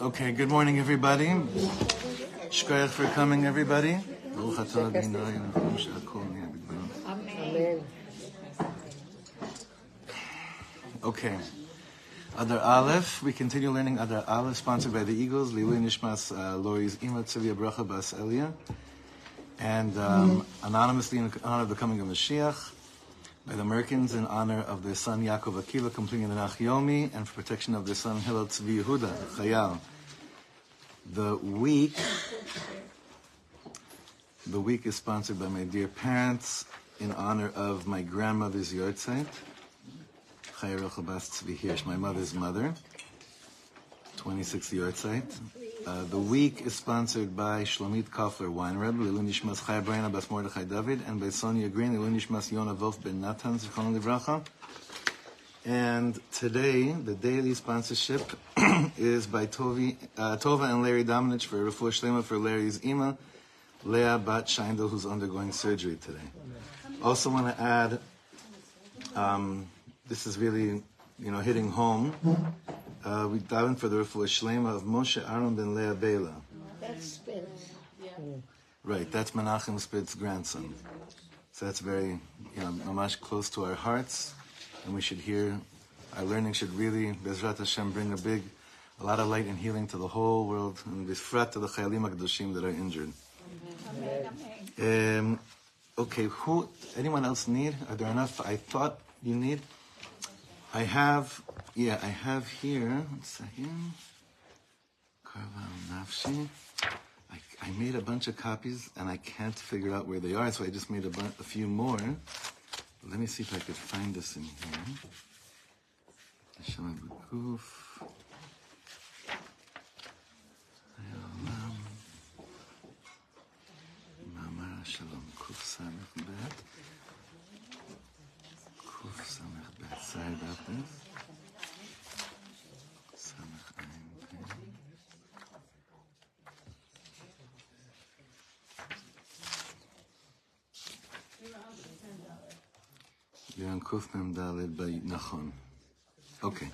Okay, good morning, everybody. Shkoyach for coming, everybody. Amen. Okay. Adar Aleph, we continue learning Adar Aleph, sponsored by the Eagles, Lilu Nishmas, uh, Lori's Ima Tzivia Bracha Bas Elia, and um, anonymously in honor of the coming of Mashiach, by the Americans in honor of their son Yaakov Akiva completing the Nachyomi, and for protection of their son Hillel Tzvi Yehuda, Chayal. The week, the week is sponsored by my dear parents in honor of my grandmother's yahrzeit, Chaya Rochel Bas Tzvi Hirsch, my mother's mother, 26th yahrzeit. Uh, the week is sponsored by Shlomit Kofler Weinreb, Lilu Nishmas Chaya Brayna Bas Mordechai David, and by Sonia Green, Lilu Nishmas Yona Wolf Ben Natan, Livracha. And today, the daily sponsorship is by Tovi, uh, Tova and Larry Dominich for Refuah Shlema for Larry's Ima, Leah Bat Scheindel, who's undergoing surgery today. Also want to add, um, this is really, you know, hitting home. Uh, we daven for the Refuah Shlema of Moshe Aaron ben Leah Bela. That's Spitz. Right, that's Menachem Spitz's grandson. So that's very, you know, mamash close to our hearts, and we should hear, our learning should really, Bezrat Hashem, bring a big, a lot of light and healing to the whole world, and Bifrat to the Chayalim HaKadoshim that are injured. Amen, Um, okay, who, anyone else need? Are there enough? I thought you need. I have, yeah, I have here, one second. Karval Nafshi. I, I made a bunch of copies and I can't figure out where they are, so I just made a, bu- a few more. Let me see if I could find this in here. Hashem. Hayolam. Mamar Shalom Kuf Samech Bet. Kuf Samech Bet. Sorry about this. Samech Ayin Pei. You're on Kuf Mem Daled by Nachon. Okay.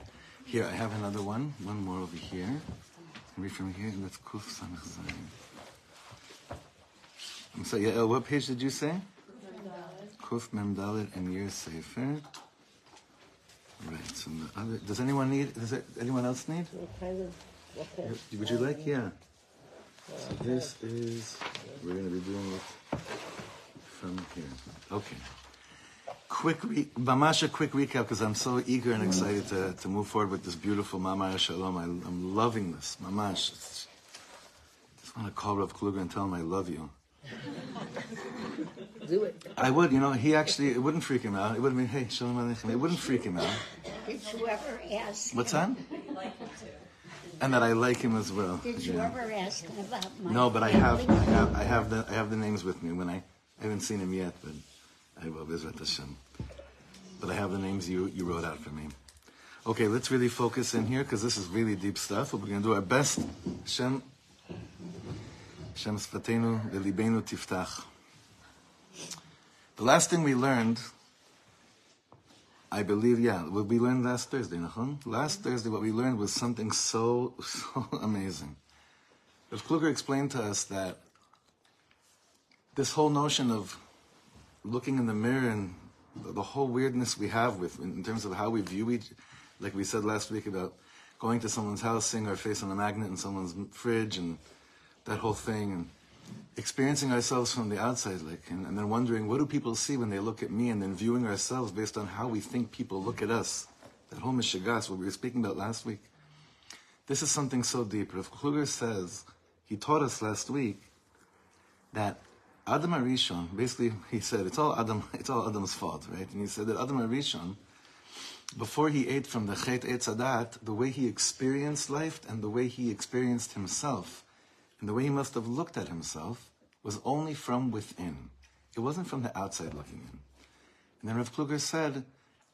Here, I have another one. One more over here. Read from here. And that's Kuf Samech Zayin. I'm sorry, yeah, uh, what page did you say? Kuf Mem Daled and Year Sefer. Right. So the other, does anyone need? Does it, anyone else need? What kind of, what kind of, Would you like? Yeah. So this is we're going to be doing it from here. Okay. Quick, re- mamash a quick recap because I'm so eager and excited to, to move forward with this beautiful Mama Shalom. I, I'm loving this, mamash. It's, just want to call Rav Kluger and tell him I love you. do it. I would, you know, he actually, it wouldn't freak him out. It would have been, hey, Shalom Aleichem. It wouldn't freak him out. Did you ever ask? What's that? And that I like him as well. Did you Yeah. ever ask him about my No, but I have, I have, I have the, I have the names with me. When I, I haven't seen him yet, but I will. Bezrat Hashem. But I have the names you, you wrote out for me. Okay, let's really focus in here because this is really deep stuff. We're going to do our best. Hashem, Hashem Sfatenu Velibenu Tiftach. The last thing we learned, I believe, yeah, what we learned last Thursday? Last Thursday, what we learned was something so, so amazing. Rav Kluger explained to us that this whole notion of looking in the mirror and the, whole weirdness we have with in terms of how we view each, like we said last week about going to someone's house, seeing our face on a magnet in someone's fridge, and that whole thing, and experiencing ourselves from the outside, like, and, and then wondering what do people see when they look at me, and then viewing ourselves based on how we think people look at us. That whole mishigas, what we were speaking about last week. This is something so deep. Rav Kluger says, he taught us last week that Adam Arishon, basically, he said it's all Adam, it's all Adam's fault, right? And he said that Adam Arishon, before he ate from the Chet Eitz Adat, the way he experienced life and the way he experienced himself, and the way he must have looked at himself, was only from within. It wasn't from the outside looking in. And then Rav Kluger said,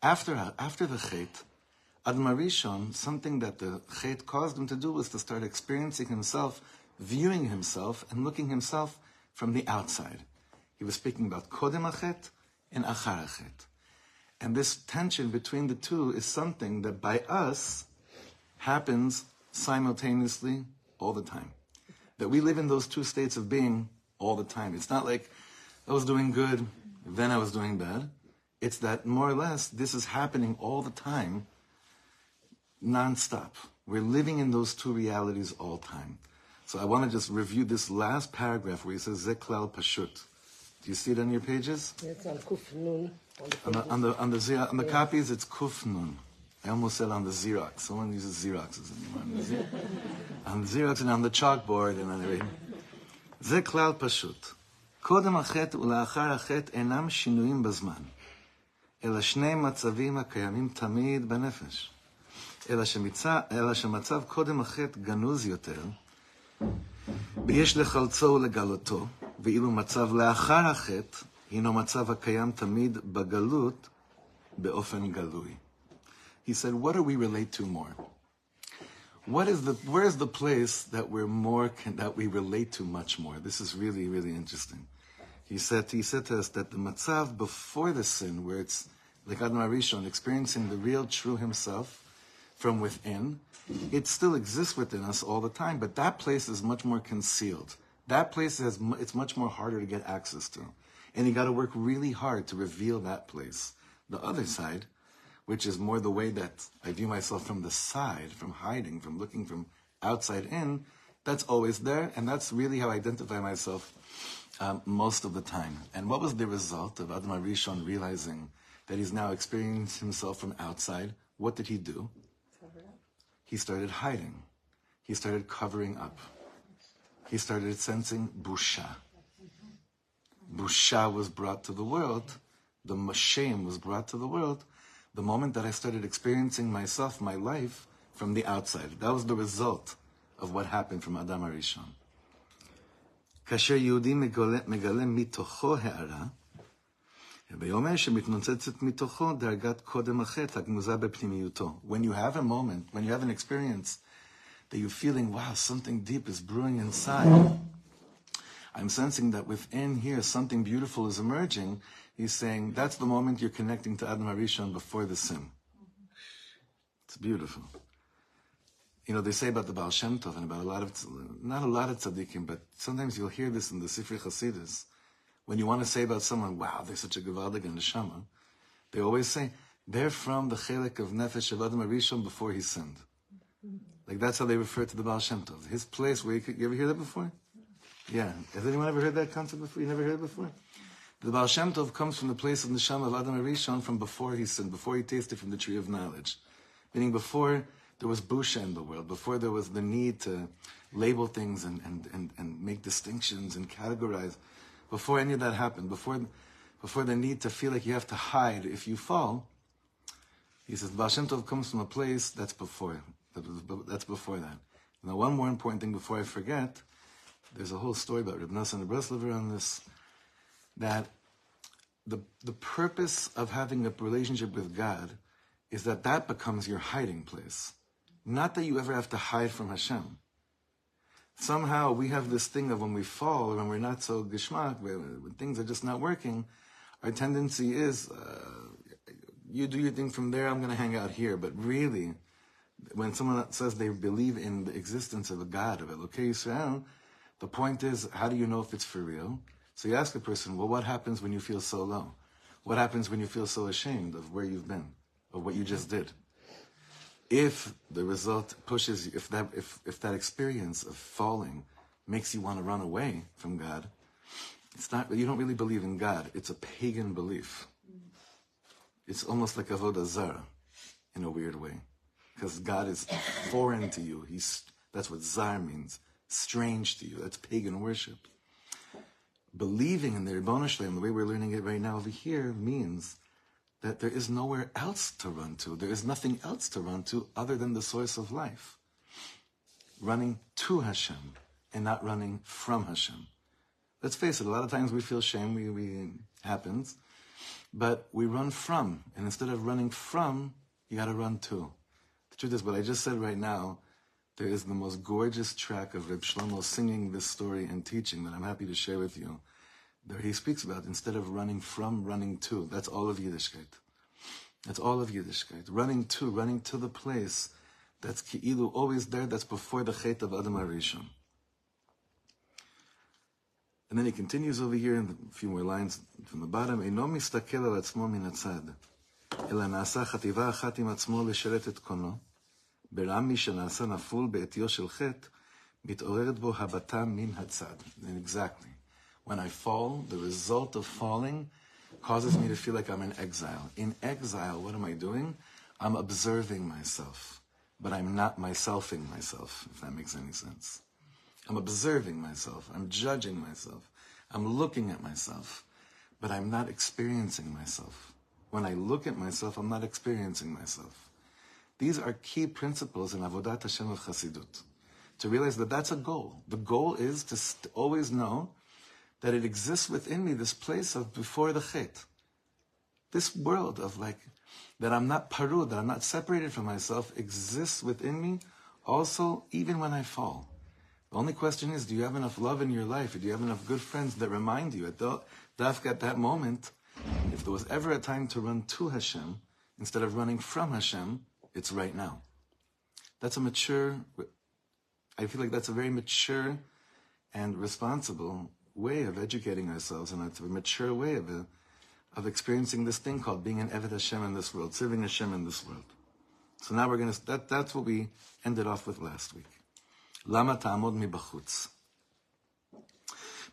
after after the Chet, Adam Arishon, something that the Chet caused him to do was to start experiencing himself, viewing himself, and looking himself from the outside. He was speaking about Kodem Achet and Achar Achet. And this tension between the two is something that by us happens simultaneously all the time. That we live in those two states of being all the time. It's not like I was doing good, then I was doing bad. It's that more or less this is happening all the time, nonstop. We're living in those two realities all time. So I want to just review this last paragraph where he says Zeklal Pashut. Do you see it on your pages? It's on Kuf Nun. On the On the on the on the, Xerox, on the copies, it's Kuf Nun. I almost said on the Xerox. Someone uses Xeroxes anymore. On the, Xerox, on the Xerox and on the chalkboard and on everything. זה כלל פשוט. קודם החטא ולאחר החטא אינם שינויים בזמן, אלא שני מצבים הקיימים תמיד בנפש. אלא, שמצא, אלא שמצב קודם החטא גנוז יותר, ויש לחלצו ולגלותו, ואילו מצב לאחר החטא הינו מצב הקיים תמיד בגלות באופן גלוי. He said, what do we relate to more? What is the, where is the place that we're more, can, that we relate to much more? This is really, really interesting. He said, he said to us that the matzav before the sin, where it's like Adam Arishon, experiencing the real true himself from within, it still exists within us all the time, but that place is much more concealed. That place has it's much more harder to get access to. And you got to work really hard to reveal that place. The other side, which is more the way that I view myself from the side, from hiding, from looking from outside in, that's always there, and that's really how I identify myself um, most of the time. And what was the result of Adam Arishon realizing that he's now experiencing himself from outside? What did he do? He started hiding. He started covering up. He started sensing busha. Busha was brought to the world. The shame was brought to the world the moment that I started experiencing myself, my life, from the outside. That was the result of what happened from Adam Arishon. כאשר יהודי מגלה, מגלה מתוכו הערה, When you have a moment, when you have an experience that you're feeling, wow, something deep is brewing inside. I'm sensing that within here something beautiful is emerging. He's saying that's the moment you're connecting to Adam Arishon before the sin. It's beautiful. You know, they say about the Baal Shem Tov and about a lot of, not a lot of tzaddikim, but sometimes you'll hear this in the Sifri Hasidus. When you want to say about someone, wow, they're such a Gevaldig and Neshama, they always say, they're from the chelik of Nefesh of Adam Arishon before he sinned. Like that's how they refer to the Baal Shem Tov. His place where you, could, you ever hear that before? Yeah. Has anyone ever heard that concept before? You never heard it before? The Baal Shem Tov comes from the place of Neshama of Adam Arishon from before he sinned, before he tasted from the tree of knowledge. Meaning before there was busha in the world, before there was the need to label things and, and, and, and make distinctions and categorize, before any of that happened, before, before the need to feel like you have to hide if you fall, he says, Baal Tov comes from a place that's before, that's before that. Now, one more important thing before I forget, there's a whole story about Reb Nosson and Breslover on this, that the, the purpose of having a relationship with God is that that becomes your hiding place. Not that you ever have to hide from Hashem. Somehow we have this thing of when we fall when we're not so gishmak, when things are just not working, our tendency is, uh, you do your thing from there, I'm going to hang out here. But really, when someone says they believe in the existence of a God, of Elokei Yisrael, the point is, how do you know if it's for real? So you ask a person, well, what happens when you feel so low? What happens when you feel so ashamed of where you've been, of what you just did? If the result pushes you, if that, if, if that experience of falling makes you want to run away from God, it's not, you don't really believe in God. It's a pagan belief. It's almost like avodah zara, in a weird way, because God is foreign to you. He's that's what zar means, strange to you. That's pagan worship believing in the Ribbon Shalem, the way we're learning it right now over here, means that there is nowhere else to run to. There is nothing else to run to other than the source of life. Running to Hashem and not running from Hashem. Let's face it, a lot of times we feel shame, we, we happens, but we run from. And instead of running from, you gotta run to. The truth is, what I just said right now, there is the most gorgeous track of Reb Shlomo singing this story and teaching that I'm happy to share with you. There he speaks about instead of running from, running to. That's all of Yiddishkeit. That's all of Yiddishkeit. Running to, running to the place That's ki'ilu, always there. That's before the chet of Adam Arishon. And then he continues over here in a few more lines from the bottom. אינו מסתכל על עצמו מן הצד, אלא נעשה חטיבה אחת עם עצמו לשרת את קונו. ברם מי שנעשה נפול בעטיו של חטא, מתעוררת בו הבטה מן הצד. And exactly. When I fall, the result of falling causes me to feel like I'm in exile. In exile, what am I doing? I'm observing myself, but I'm not myselfing myself, if that makes any sense. I'm observing myself. I'm judging myself. I'm looking at myself, but I'm not experiencing myself. When I look at myself, I'm not experiencing myself. These are key principles in Avodat Hashem of Chassidut. To realize that that's a goal. The goal is to st- always know that it exists within me, this place of before the chet. This world of like, that I'm not parud, that I'm not separated from myself, exists within me also even when I fall. The only question is, do you have enough love in your life? Do you have enough good friends that remind you at the, at that moment, if there was ever a time to run to Hashem, instead of running from Hashem, it's right now. That's a mature, I feel like that's a very mature and responsible way of educating ourselves, and it's a mature way of, uh, of experiencing this thing called being an Eved Hashem in this world, serving Hashem in this world. So now we're going to, that, that's what we ended off with last week. למה תעמוד מבחוץ?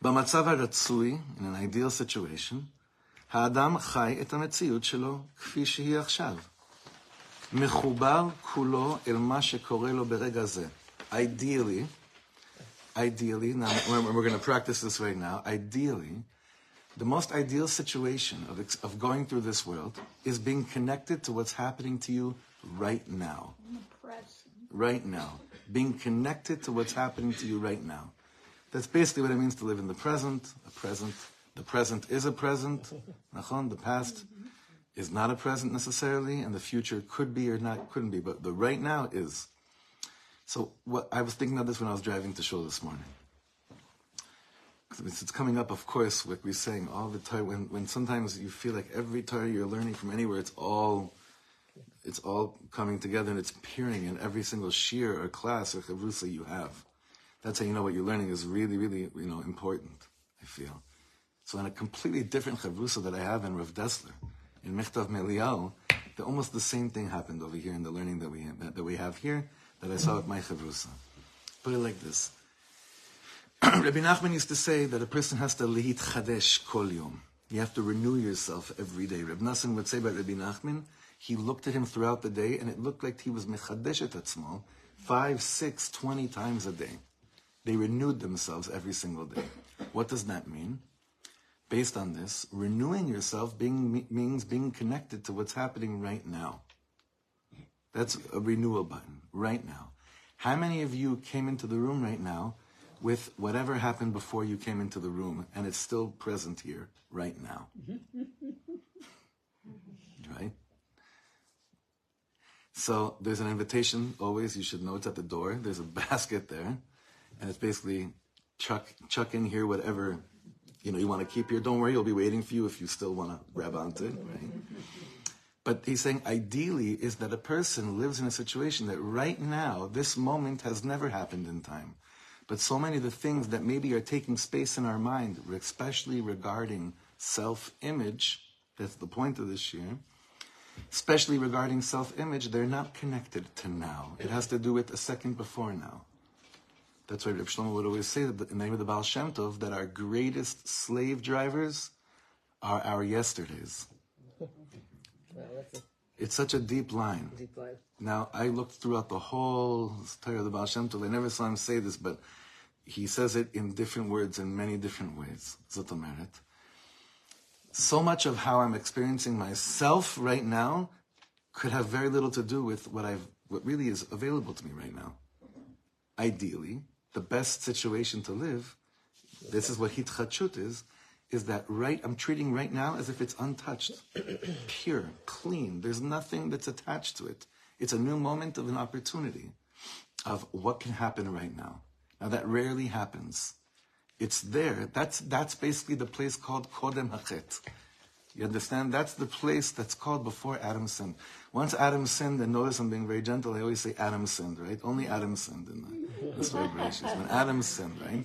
במצב הרצוי, in an ideal situation, האדם חי את המציאות שלו כפי שהיא עכשיו. מחובר כולו אל מה שקורה לו ברגע זה. Ideally, ideally, now we're, going to practice this right now, ideally, the most ideal situation of, of going through this world is being connected to what's happening to you right now. Right now. Being connected to what's happening to you right now. That's basically what it means to live in the present. A present. The present is a present. Nachon, the past is not a present necessarily, and the future could be or not couldn't be, but the right now is. So what I was thinking of this when I was driving to shul this morning. It's it's coming up, of course, like we're saying all the time. When when sometimes you feel like every time you're learning from anywhere, it's all it's all coming together and it's appearing in every single shear or class or chavrusa you have. That's how you know what you're learning is really, really, you know, important. I feel. So in a completely different chavrusa that I have in Rav Dessler, in Michtav MeEliyahu, the, almost the same thing happened over here in the learning that we that we have here that I saw at my chavrusa. Put it like this. Rabbi Nachman used to say that a person has to lihit chadesh kol yom. You have to renew yourself every day. Rabbi Nosson would say about Rabbi Nachman, he looked at him throughout the day and it looked like he was mechadesh et atzmo five, six, twenty times a day. They renewed themselves every single day. What does that mean? Based on this, renewing yourself being, means being connected to what's happening right now. That's a renewal button, right now. How many of you came into the room right now with whatever happened before you came into the room and it's still present here right now? right? So there's an invitation always, you should know it's at the door. There's a basket there, and it's basically chuck chuck in here whatever you know you want to keep here. Don't worry, it'll be waiting for you if you still want to grab onto it, right? But he's saying ideally is that a person lives in a situation that right now, this moment has never happened in time. But so many of the things that maybe are taking space in our mind, especially regarding self-image, that's the point of this year, especially regarding self-image, they're not connected to now. It has to do with a second before now. That's why Reb Shlomo would always say that in the name of the Baal Shem Tov that our greatest slave drivers are our yesterdays. It's such a deep line. deep line. Now, I looked throughout the whole story of the Baal Shem Tov. I never saw him say this, but he says it in different words in many different ways. Zot omeret. So much of how I'm experiencing myself right now could have very little to do with what I've, what really is available to me right now. Ideally, the best situation to live, this is what hitchachut is, is that right, I'm treating right now as if it's untouched, pure, clean. There's nothing that's attached to it. It's a new moment of an opportunity of what can happen right now. Now that rarely happens. It's there. That's that's basically the place called Kodem Hachet. You understand? That's the place that's called before Adam sinned. Once Adam sinned, and notice I'm being very gentle, I always say Adam sinned, right? Only Adam sinned in the, of Bereshit. When Adam sinned, right?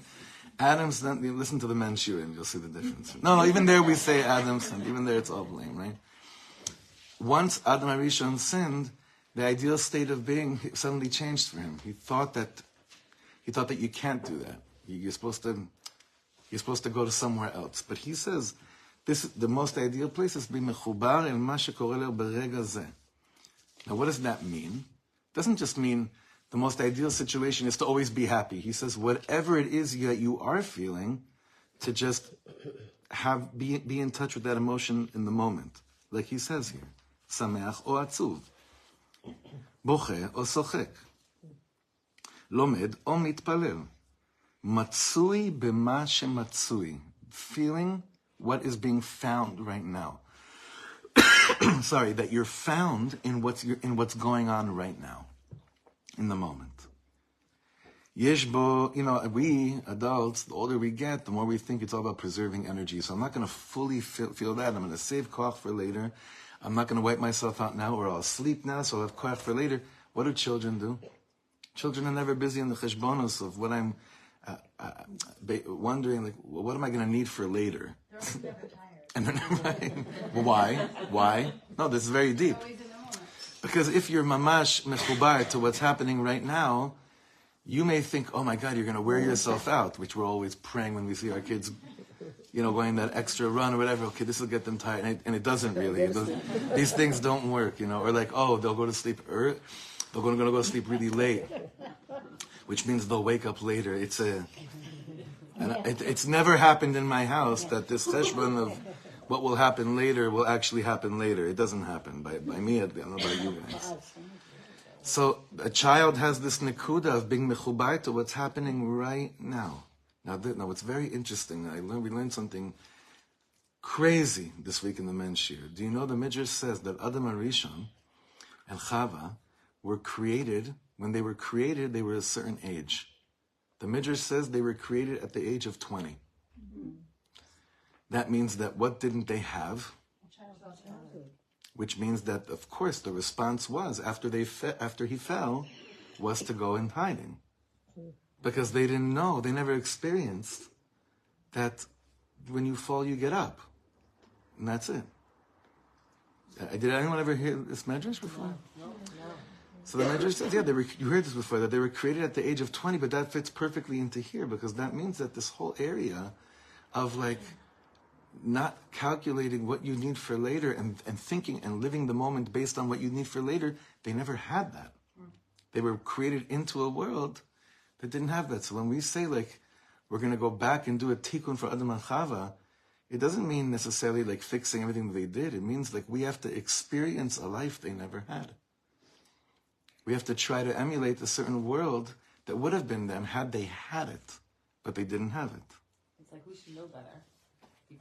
Adam sinned, you listen to the Menshur and you'll see the difference. No, no, even there we say Adam sinned. Even there it's all blame, right? Once Adam Arishon sinned, the ideal state of being suddenly changed for him. He thought that he thought that you can't do that. You're supposed to you're supposed to go to somewhere else. But he says this the most ideal place is be mechubar el ma. Now, what does that mean? It doesn't just mean the most ideal situation is to always be happy. He says whatever it is that you are feeling, to just have be be in touch with that emotion in the moment, like he says here, sameach o atzuv, boche o sochek, lomed o mitpalel, matsui b'ma shematsui, feeling what is being found right now. Sorry, that you're found in what's in what's going on right now, in the moment. Yeshbo, you know, we adults, the older we get, the more we think it's all about preserving energy. So I'm not going to fully feel, feel that. I'm going to save koch for later. I'm not going to wipe myself out now, or I'll sleep now, so I'll have koch for later. What do children do? Children are never busy in the cheshbonos of what I'm uh, uh, wondering, like, well, what am I going to need for later? and then, well, why? Why? No, this is very deep. Because if you're mamash mechubar to what's happening right now, you may think, oh my God, you're going to wear yourself out, which we're always praying when we see our kids, you know, going that extra run or whatever. Okay, this will get them tired. And it, and it doesn't really. It doesn't, these things don't work, you know. Or like, oh, they'll go to sleep early. They're going to go to sleep really late, which means they'll wake up later. It's a, it, it's never happened in my house that this cheshbon of what will happen later will actually happen later. It doesn't happen by, by me, I don't know about you guys. So a child has this nikuda of being mechubar to what's happening right now. Now, th- now what's very interesting, I learned, we learned something crazy this week in the men's. Do you know the Midrash says that Adam and Arishon and Chava were created, when they were created, they were a certain age. The Midrash says they were created at the age of 20. That means that what didn't they have? Which means that, of course, the response was after they fe- after he fell, was to go in hiding, because they didn't know, they never experienced that when you fall, you get up, and that's it. Uh, Did anyone ever hear this medrash before? So the Medrash says, yeah, were, you heard this before, that they were created at the age of 20, but that fits perfectly into here because that means that this whole area of like not calculating what you need for later and, and thinking and living the moment based on what you need for later, they never had that. They were created into a world that didn't have that. So when we say like, we're going to go back and do a tikkun for Adam and Chava, it doesn't mean necessarily like fixing everything that they did. It means like we have to experience a life they never had. We have to try to emulate a certain world that would have been them had they had it, but they didn't have it. It's like we should know better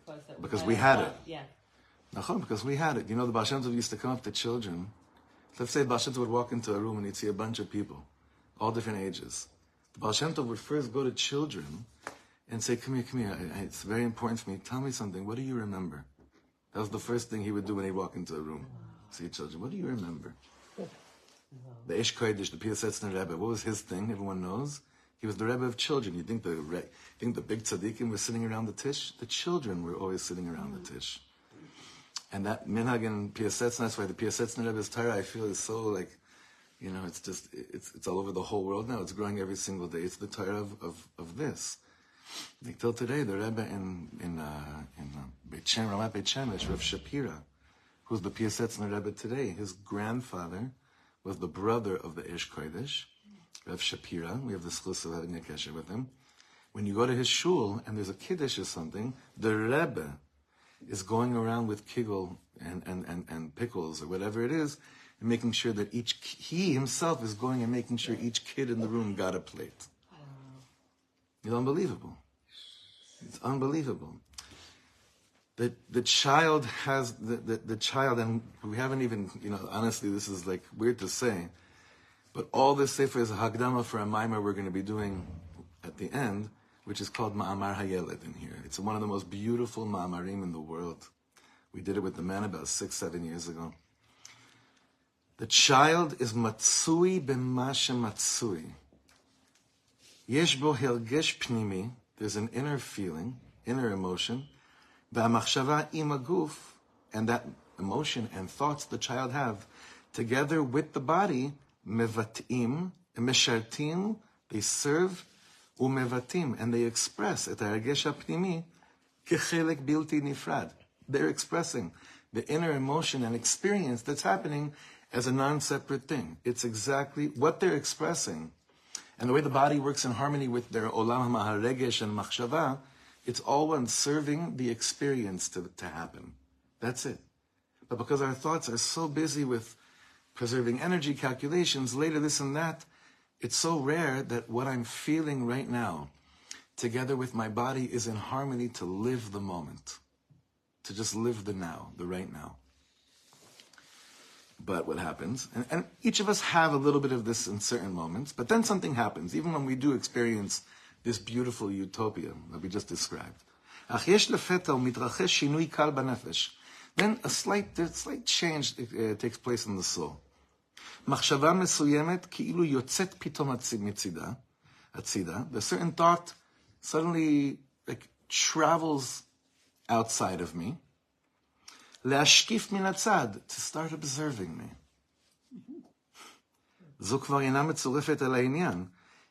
because Because we had it. Yeah. Nachon, because we had it. You know, the Baal Shem Tov used to come up to children. Let's say Baal Shem Tov would walk into a room and he'd see a bunch of people, all different ages. The Baal Shem Tov would first go to children and say, come here, come here. It's very important for me. Tell me something. What do you remember? That was the first thing he would do when he'd walk into a room. See children. What do you remember? The Ish Kodesh, the Piaseczner Rebbe, what was his thing? Everyone knows. He was the Rebbe of children. You think the you think the big tzaddikim were sitting around the tish? The children were always sitting around the tish. And that minhag in Piaseczner, that's why the Piaseczner Rebbe's Torah, I feel, is so like, you know, it's just, it's, it's all over the whole world now. It's growing every single day. It's the Torah of, of, of this. Like till today, the Rebbe in, in, uh, in uh, Beit Shem, Ramat Beit Shemesh, Rav Shapira, who's the Piaseczner Rebbe today, his grandfather was the brother of the Ish Kodesh, Rav Shapira. We have the schluss of having a kesher with him. When you go to his shul and there's a kiddush or something, the Rebbe is going around with kigel and, and, and, and pickles or whatever it is, and making sure that each, he himself is going and making sure each kid in the room got a plate. It's unbelievable. It's unbelievable. The, the child has, the, the, the child, and we haven't even, you know, honestly, this is like weird to say, but all this sefer is a hagdama for a mimer we're going to be doing at the end, which is called Ma'amar Hayeled in here. It's one of the most beautiful ma'amarim in the world. We did it with the man about six, seven years ago. The child is matsui b'masha matsui. Yesh bo hergesh pnimi. There's an inner feeling, inner emotion. V'amachshava im aguf. And that emotion and thoughts the child have, together with the body, mevatim, meshartim, they serve, umevatim, and they express את ההרגש הפנימי כחלק בלתי נפרד. They're expressing the inner emotion and experience that's happening as a non-separate thing. It's exactly what they're expressing. And the way the body works in harmony with their olam ha'regesh and machshava, it's all one serving the experience to, to happen. That's it. But because our thoughts are so busy with preserving energy calculations, later this and that. It's so rare that what I'm feeling right now, together with my body, is in harmony to live the moment, to just live the now, the right now. But what happens, and, and each of us have a little bit of this in certain moments, but then something happens, even when we do experience this beautiful utopia that we just described. Then a slight, a slight change uh, takes place in the soul. מחשבה מסוימת כאילו יוצאת פתאום מצידה, הצידה, a certain thought suddenly like travels outside of me, להשקיף מן הצד, to start observing me. זו כבר אינה מצורפת אל העניין,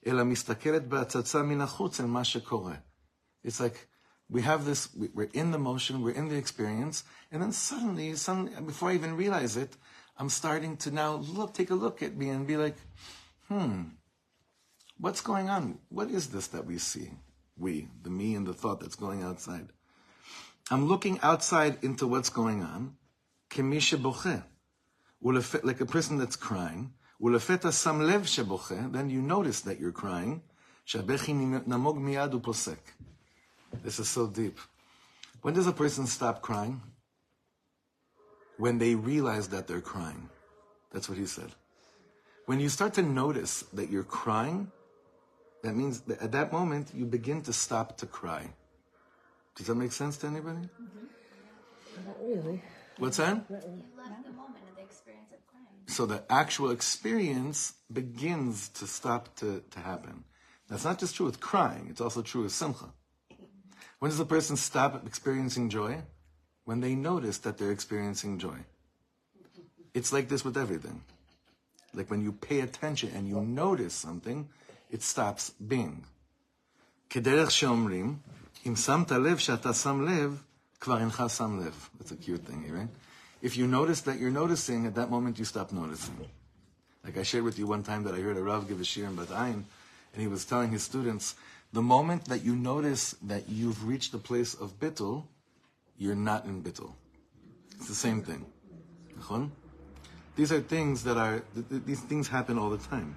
אלא מסתכלת בהצצה מן החוץ על מה שקורה. It's like we have this, we're in the motion, we're in the experience, and then suddenly, suddenly, before I even realize it, I'm starting to now look, take a look at me and be like, hmm, what's going on? What is this that we see? We, the me and the thought that's going outside. I'm looking outside into what's going on. Kemisha boche. Like a person that's crying. Ulefeta some lev sheboche. Then you notice that you're crying. Shabechi namog. This is so deep. When does a person stop crying? When they realize that they're crying. That's what he said. When you start to notice that you're crying, that means that at that moment you begin to stop to cry. Does that make sense to anybody? Mm-hmm. Not really. What's that? You left the moment of the experience of crying. So the actual experience begins to stop to, to happen. That's not just true with crying, it's also true with simcha. When does a person stop experiencing joy? When they notice that they're experiencing joy. It's like this with everything. Like when you pay attention and you notice something, it stops being. כדרך שאומרים, אם שמת לב שאתה שם לב, כבר אינך שם לב. That's a cute thing, right? If you notice that you're noticing, at that moment you stop noticing. Like I shared with you one time that I heard a Rav give a shir in Bat Ayin, and he was telling his students, the moment that you notice that you've reached the place of bittul, you're not in bittul. It's the same thing. נכון? These are things that are, th- th- these things happen all the time.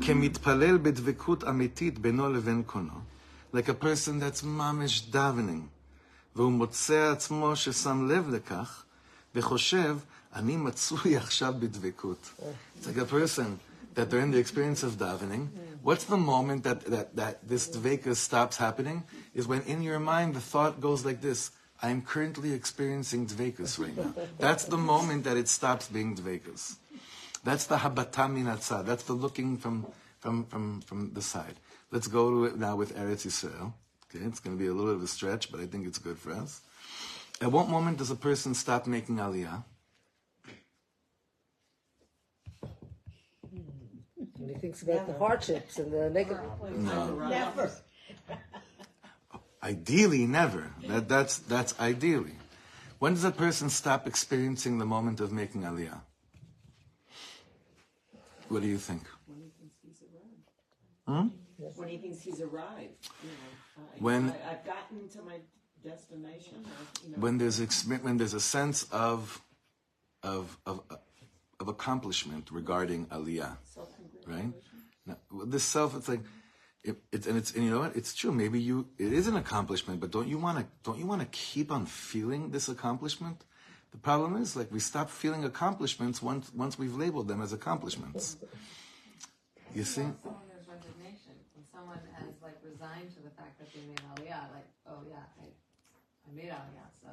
כמתפלל בדבקות אמיתית בינו לבין קונו, like a person that's mamish davening, והוא מוצא עצמו ששם לב לכך, וחושב, אני מצוי עכשיו בדבקות. It's like a person that they're in the experience of davening. What's the moment that, that, that this dveka stops happening? Is when in your mind the thought goes like this, I am currently experiencing dvekas right now. That's the moment that it stops being dvekas. That's the habata minatzah. That's the looking from, from, from, from the side. Let's go to it now with Eretz Yisrael. Okay, it's going to be a little bit of a stretch, but I think it's good for us. At what moment does a person stop making aliyah? When he thinks about the hardships and the negative. Never. Ideally, never. That, that's, that's ideally. When does a person stop experiencing the moment of making aliyah? What do you think? when he thinks he's arrived. Hmm? When he thinks he's arrived. You know, I, When- I, I've gotten to my destination. Or, you know, When there's when there's a sense of of of of accomplishment regarding aliyah, right? Now, this self, it's like, it, and it's and you know what? It's true. Maybe you it is an accomplishment but don't you want to don't you want to keep on feeling this accomplishment? The problem is like we stop feeling accomplishments once once we've labeled them as accomplishments. You see? Someone has resignation someone has like resigned to the fact that they made aliyah like oh yeah i, I made aliyah so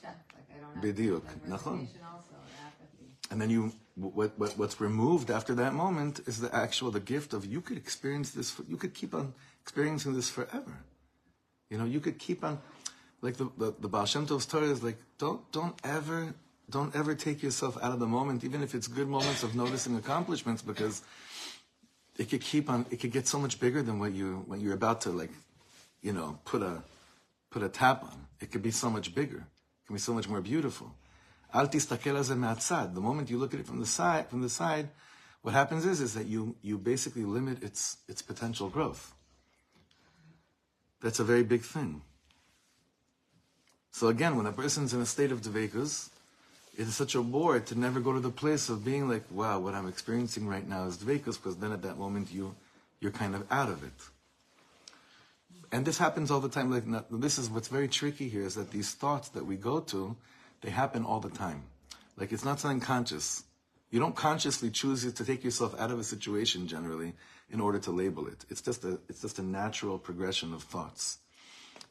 check like i don't have bidiyuk. to also. And then you, what, what, what's removed after that moment is the actual, the gift of you could experience this, you could keep on experiencing this forever. You know, you could keep on, like the, the, the Baal Shem Tov's Torah is like, don't, don't ever, don't ever take yourself out of the moment, even if it's good moments of noticing accomplishments, because it could keep on, it could get so much bigger than what you, when you're about to like, you know, put a, put a tap on. It could be so much bigger. It can be so much more beautiful. Al tistakel על זה מהצד. The moment you look at it from the side, from the side, what happens is, is that you, you basically limit its, its potential growth. That's a very big thing. So again, when a person's in a state of dvekus, it is such a bore to never go to the place of being like, wow, what I'm experiencing right now is dvekus, because then at that moment you, you're kind of out of it. And this happens all the time. Like not- this is what's very tricky here is that these thoughts that we go to, they happen all the time. Like it's not something conscious. You don't consciously choose to take yourself out of a situation generally in order to label it. It's just a it's just a natural progression of thoughts.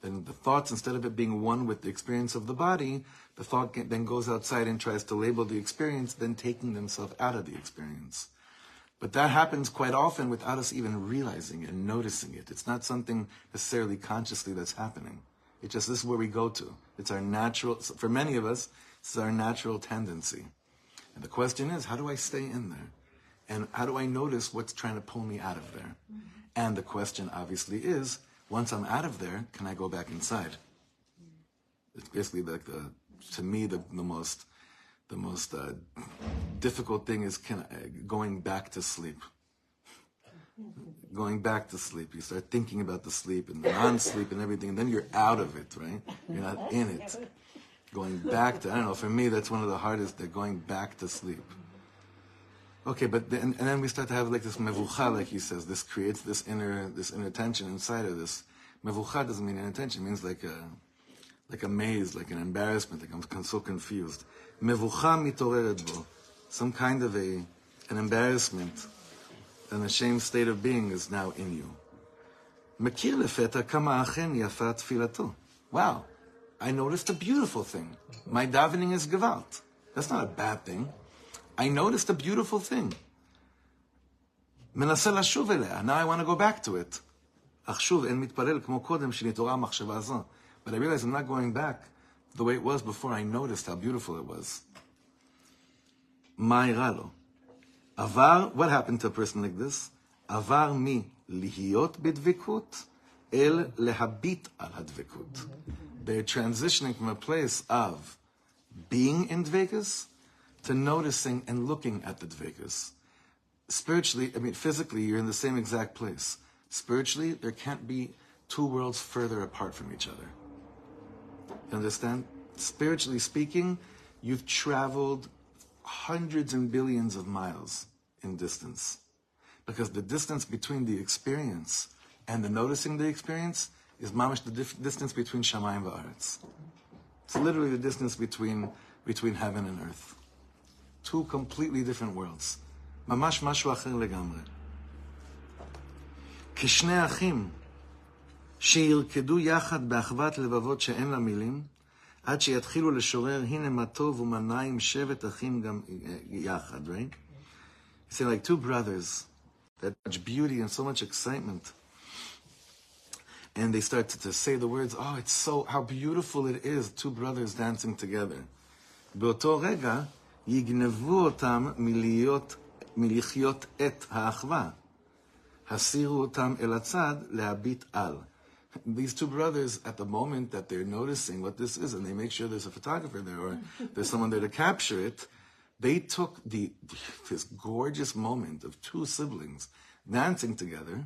Then the thoughts, instead of it being one with the experience of the body, the thought then goes outside and tries to label the experience, then taking themselves out of the experience. But that happens quite often without us even realizing it and noticing it. It's not something necessarily consciously that's happening. It's just this is where we go to. It's our natural, for many of us, this is our natural tendency. And the question is, how do I stay in there? And how do I notice what's trying to pull me out of there? And the question obviously is, once I'm out of there, can I go back inside? It's basically like the, to me, the, the most, the most uh, difficult thing is can I, going back to sleep. Going back to sleep, you start thinking about the sleep and the non-sleep and everything, and then you're out of it, right? You're not in it. Going back to, I don't know, for me, that's one of the hardest, they're going back to sleep. Okay, but then, and then we start to have like this mevucha, like he says. This creates this inner, this inner tension inside of this. Mevucha doesn't mean inner tension; it means like a, like a maze, like an embarrassment. Like I'm so confused. Mevucha mitoreret bo, some kind of a, an embarrassment, an ashamed state of being is now in you. מכיר לפתע כמה אכן יפה תפילתו. Wow, I noticed a beautiful thing. My davening is gewalt. That's not a bad thing. I noticed a beautiful thing. מנסה לשוב אליה, now I want to go back to it. אך שוב, אין מתפלל כמו קודם שנתעוררה המחשבה הזו. But I realize I'm not going back the way it was before I noticed how beautiful it was. מה אירע לו? Avar, what happened to a person like this? Avar mi lihiot bedvikut el lehabit al hadvikut. They're transitioning from a place of being in dvikus to noticing and looking at the dvikus. Spiritually, I mean, physically, you're in the same exact place. Spiritually, there can't be two worlds further apart from each other. You understand? Spiritually speaking, you've traveled hundreds and billions of miles in distance. Because the distance between the experience and the noticing the experience is mamish the dif- distance between Shamayim va'aretz. It's literally the distance between, between heaven and earth. Two completely different worlds. ממש משהו אחר לגמרי. כשני אחים שירקדו יחד באחוות לבבות שאין לה מילים, עד שיתחילו לשורר הנה מה טוב ומה נעים שבט אחים גם יחד, right? You see, like two brothers, that much beauty and so much excitement. And they start to, to say the words, oh, it's so, how beautiful it is, two brothers dancing together. באותו רגע יגנבו אותם מלהיות, מלחיות את האחווה. הסירו אותם אל הצד להביט על. These two brothers, at the moment that they're noticing what this is, and they make sure there's a photographer there or there's someone there to capture it, they took the this gorgeous moment of two siblings dancing together,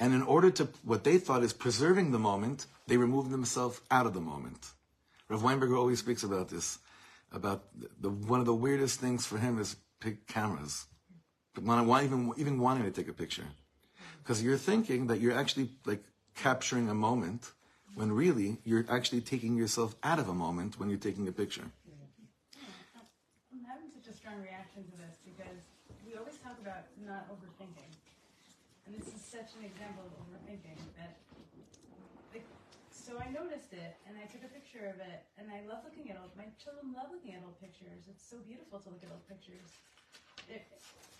and in order to what they thought is preserving the moment, they removed themselves out of the moment. Rav Weinberger always speaks about this, about the, one of the weirdest things for him is pick cameras, when even even wanting to take a picture, because you're thinking that you're actually like capturing a moment when really you're actually taking yourself out of a moment when you're taking a picture. I'm having such a strong reaction to this because we always talk about not overthinking. And this is such an example of overthinking that like So I noticed it, and I took a picture of it, and I love looking at old. My children love looking at old pictures. It's so beautiful to look at old pictures. It,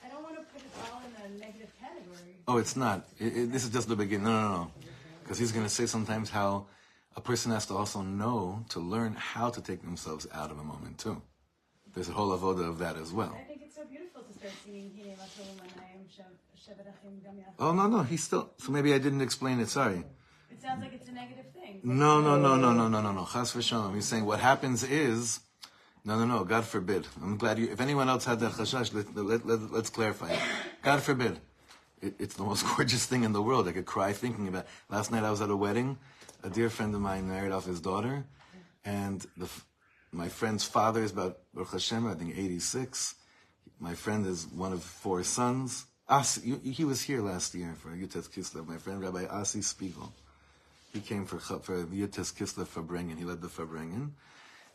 I don't want to put it all in a negative category. Oh, it's not. It, it, this is just the beginning. No, no, no. Because he's going to say sometimes how a person has to also know to learn how to take themselves out of a moment too. There's a whole avoda of that as well. I think it's so beautiful to start singing Hine Matol Manayim Shevet Achim Gam Yachad. Oh no, no, he's still. So maybe I didn't explain it. Sorry. It sounds like it's a negative thing. No, no, no, no, no, no, no, no. Chas v'shalom. He's saying what happens is, no, no, no. God forbid. I'm glad you. If anyone else had that chashash, let, let, let, let's clarify it. God forbid. It, it's the most gorgeous thing in the world. I could cry thinking about. It. Last night I was at a wedding. A dear friend of mine married off his daughter, and the, my friend's father is about Baruch Hashem, I think 86. My friend is one of four sons. Asi, he was here last year for Yud Tes Kislev. My friend Rabbi Asi Spiegel. He came for for Yud Tes Kislev Farbrengen. He led the Farbrengen,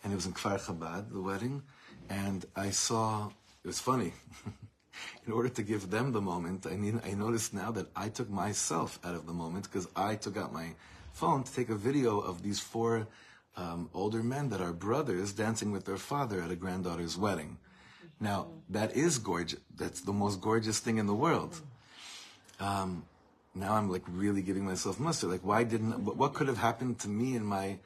and it was in Kfar Chabad, the wedding. And I saw it was funny. in order to give them the moment, I mean, I noticed now that I took myself out of the moment because I took out my phone to take a video of these four um, older men that are brothers dancing with their father at a granddaughter's wedding. Now, that is gorgeous. That's the most gorgeous thing in the world. Um, now I'm like really giving myself mussar. Like, why didn't, what could have happened to me in my,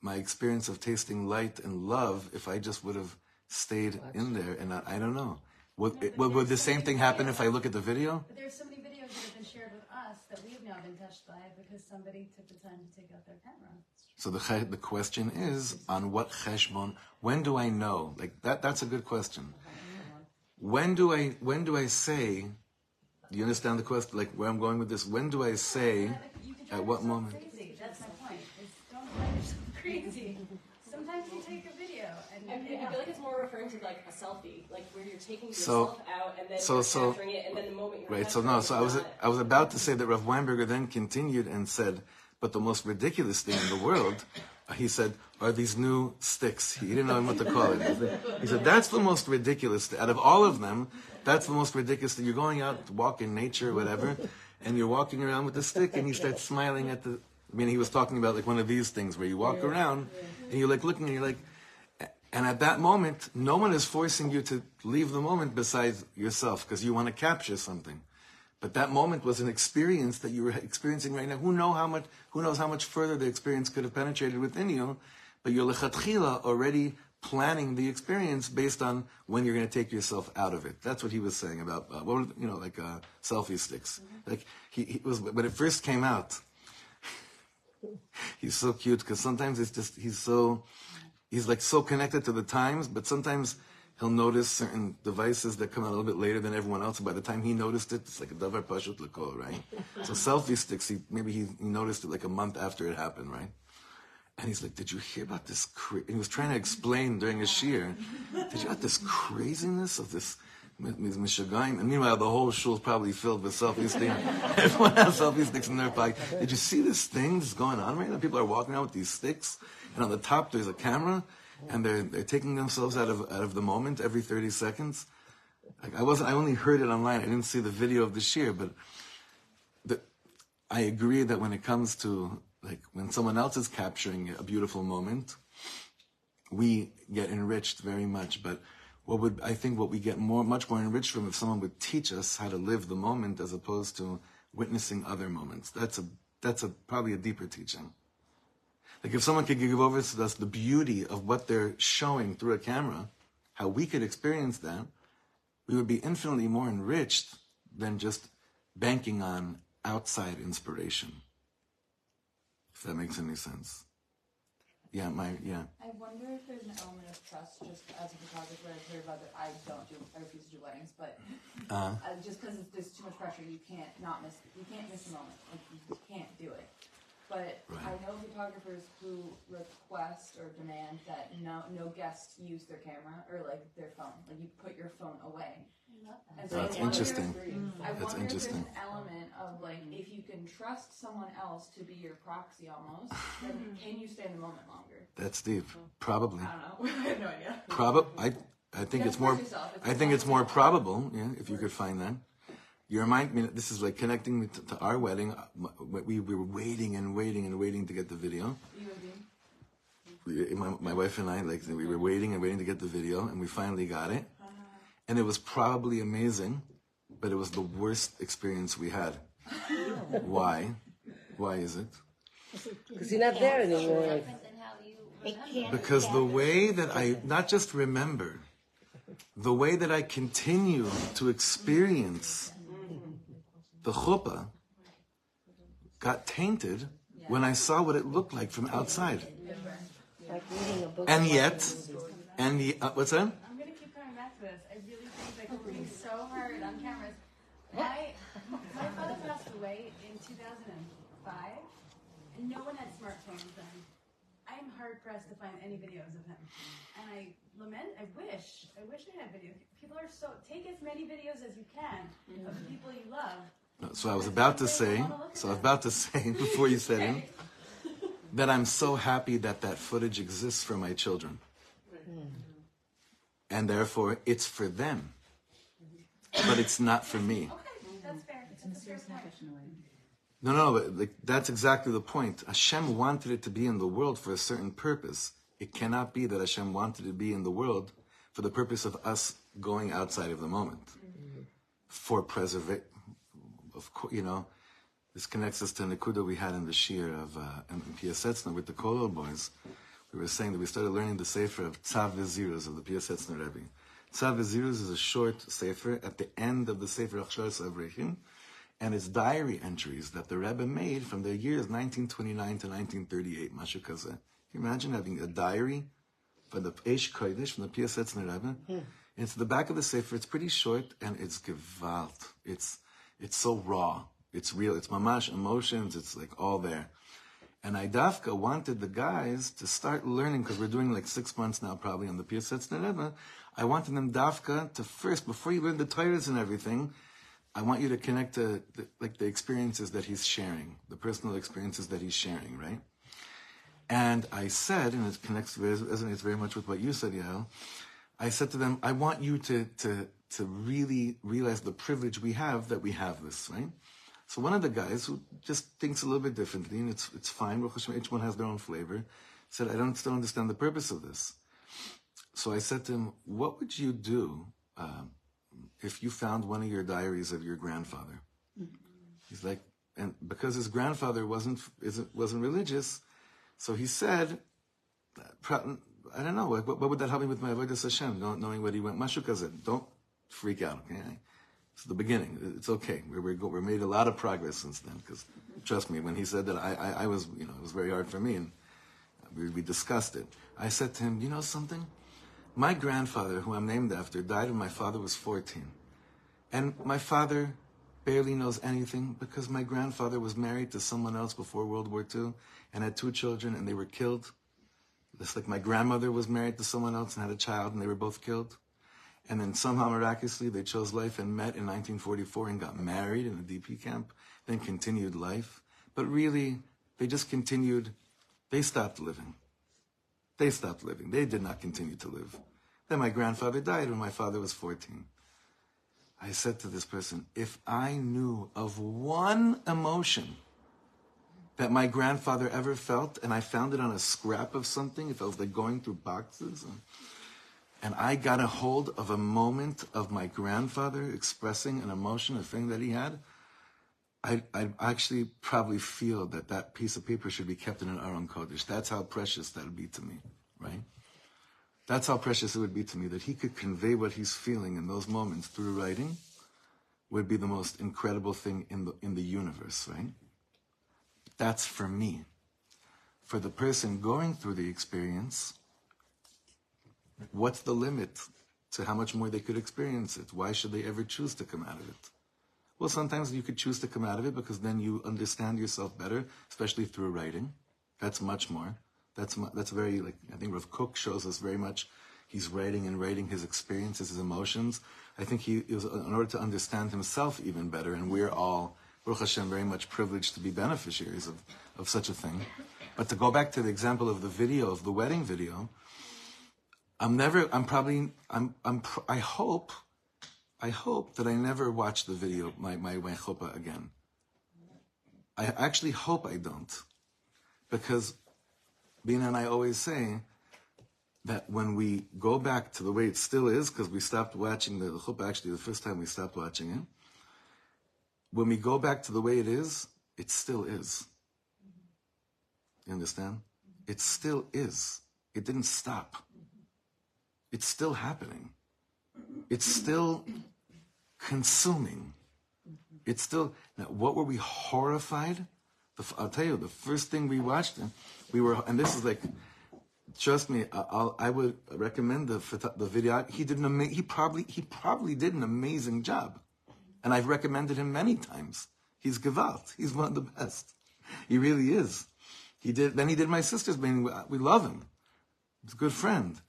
my experience of tasting light and love if I just would have stayed in there? And I, I don't know. Would, would, would the same thing happen if I look at the video? But there's so many videos that have been shared with us that we've now been touched by because somebody took the time to take out their camera. So the the question is on what cheshbon? When do I know? Like that. That's a good question. When do I when do I say? Do you understand the question? Like where I'm going with this? When do I say? You can drive At what moment? Crazy. That's my point. Is don't drive yourself crazy. Sometimes you take a video and, I, I feel like it's more referring to like a selfie, like where you're taking So- out and then so- you're so- capturing it, and then the moment you're Right. So no. So I was you're I was about to say that Rav Weinberger then continued and said, but the most ridiculous thing in the world, uh, he said, are these new sticks. He didn't know what to call it. He said that's the most ridiculous. th- Out of all of them, that's the most ridiculous. Thing. You're going out to walk in nature, whatever, and you're walking around with a stick, and you start smiling at the. I mean, he was talking about like one of these things where you walk around, and you're like looking, and you're like. And at that moment, no one is forcing you to leave the moment besides yourself because you want to capture something. But that moment was an experience that you were experiencing right now. Who know how much? Who knows how much further the experience could have penetrated within you? But you're lechatchila already planning the experience based on when you're going to take yourself out of it. That's what he was saying about uh, what were, you know like uh, selfie sticks. Like he, he was when it first came out. he's so cute because sometimes it's just he's so he's like so connected to the times, but sometimes he'll notice certain devices that come out a little bit later than everyone else. By the time he noticed it, it's like a davar pashut l'kol, right? so selfie sticks, he, maybe he, noticed it like a month after it happened, right? And he's like, "Did you hear about this?" Cra-? He was trying to explain during his shiur, "Did you hear about this craziness of this?" And meanwhile, the whole shul is probably filled with selfie sticks. Everyone has selfie sticks in their pocket. Did you see this thing that's going on right now? People are walking around with these sticks, and on the top there's a camera, and they're they're taking themselves out of out of the moment every 30 seconds. Like I wasn't. I only heard it online. I didn't see the video of the shiur, but the, I agree that when it comes to like when someone else is capturing a beautiful moment, we get enriched very much. But what would I think what we get more, much more enriched from if someone would teach us how to live the moment as opposed to witnessing other moments. That's a that's a probably a deeper teaching. Like if someone could give over to us the beauty of what they're showing through a camera, how we could experience that, we would be infinitely more enriched than just banking on outside inspiration. If that makes any sense. Yeah, my yeah. I wonder if there's an element of trust just as a photographer. I've heard about that. I don't do, I refuse to do weddings, but Uh, uh, just because there's too much pressure, you can't not miss, you can't miss a moment. Like you can't do it. But Right. I know photographers who request or demand that no no guests use their camera or like their phone. Like you put your phone away. And so I That's wonder- interesting. I That's wonder interesting. if there's an element of like if you can trust someone else to be your proxy almost, then can you stay in the moment longer? That's deep. Probably. I don't know. I have no idea. Probably. I I think it's more. force yourself. It's I think it's more probable. Yeah, if you could find that. You remind me. This is like connecting me to, to our wedding. Uh, We, we were waiting and waiting and waiting to get the video. You and Dean? We, my, my wife and I, like, we were waiting and waiting to get the video, and we finally got it. And it was probably amazing, but it was the worst experience we had. Why? Why is it? Because you're not there anymore. Like, Different than how you It remember. can't Because the way that I not just remember, the way that I continue to experience the chuppah got tainted when I saw what it looked like from outside. Like reading a book. And yet, and the, uh, what's that? I'm gonna keep coming back to this. I really think like we're being so hard on cameras. I, my father passed away in 2005, and no one had smartphones then. I'm hard pressed to find any videos of him, and I lament. I wish, I wish I had video. People are so take as many videos as you can of the people you love. So I was about to say, so I was about to say before you said it, that I'm so happy that that footage exists for my children. And therefore, it's for them. But it's not for me. That's fair. That's a fair point. No, no, but like, that's exactly the point. Hashem wanted it to be in the world for a certain purpose. It cannot be that Hashem wanted it to be in the world for the purpose of us going outside of the moment. For preservation, of course, you know, this connects us to Nakuda we had in the Shiur of uh, in Piaseczner with the Kollel boys. We were saying that we started learning the Sefer of Tzav Vizirus of the Piaseczner Rebbe. Tzav Vizirus is a short Sefer at the end of the Sefer Achsharas Avrechim, and it's diary entries that the Rebbe made from the years 1929 to 1938, Masha Can you imagine having a diary for the Eish Kodesh from the Piaseczner Rebbe? And it's the back of the Sefer. It's pretty short and it's gewalt. It's it's so raw. It's real. It's mamash emotions. It's like all there. And I dafka wanted the guys to start learning because we're doing like six months now, probably on the Piaseczner Rebbe. I wanted them dafka to first, before you learn the Torahs and everything, I want you to connect to the, like the experiences that he's sharing, the personal experiences that he's sharing, right? And I said, and it connects, resonates very much with what you said, Yael. I said to them, I want you to to to really realize the privilege we have that we have this, right? So one of the guys who just thinks a little bit differently, and it's it's fine. Each one has their own flavor. Said, I don't still understand the purpose of this. So I said to him, What would you do um, if you found one of your diaries of your grandfather? He's like, and because his grandfather wasn't isn't, wasn't religious, so he said, pro- I don't know, what, what would that help me with my avodas Hashem? Not knowing what he went, Mashu said, don't freak out, okay? It's the beginning. It's okay. We're we're, we're made a lot of progress since then. Because trust me, when he said that, I, I I was you know it was very hard for me, and we, we discussed it. I said to him, you know something? My grandfather, who I'm named after, died when my father was 14. And my father barely knows anything because my grandfather was married to someone else before World War II and had two children and they were killed. Just like my grandmother was married to someone else and had a child and they were both killed. And then somehow miraculously they chose life and met in 1944 and got married in a DP camp, then continued life. But really, they just continued, they stopped living. They stopped living. They did not continue to live. Then my grandfather died when my father was 14. I said to this person, if I knew of one emotion that my grandfather ever felt, and I found it on a scrap of something, if I was like going through boxes, and, and I got a hold of a moment of my grandfather expressing an emotion, a thing that he had, I, I actually probably feel that that piece of paper should be kept in an Aron Kodesh. That's how precious that would be to me, right? That's how precious it would be to me that he could convey what he's feeling in those moments through writing would be the most incredible thing in the, in the universe, right? That's for me. For the person going through the experience, what's the limit to how much more they could experience it? Why should they ever choose to come out of it? Well, sometimes you could choose to come out of it because then you understand yourself better, especially through writing. That's much more. That's mu- that's very like I think Rav Kook shows us very much. He's writing and writing his experiences, his emotions. I think he is in order to understand himself even better, and we're all Baruch Hashem very much privileged to be beneficiaries of, of such a thing. But to go back to the example of the video of the wedding video, I'm never. I'm probably. I'm. I'm. I hope. I hope that I never watch the video, my, my, my chuppah again. I actually hope I don't. Because Bina and I always say that when we go back to the way it still is, because we stopped watching the chuppah, actually the first time we stopped watching it, when we go back to the way it is, it still is. You understand? It still is. It didn't stop. It's still happening. It's still consuming. It's still. Now, what were we horrified? I'll tell you, the first thing we watched, we were, and this is like, trust me, I'll, I would recommend the the video. He did an ama- He probably he probably did an amazing job, and I've recommended him many times. He's gewalt. He's one of the best. He really is. He did. Then he did my sister's band. We- We love him. He's a good friend.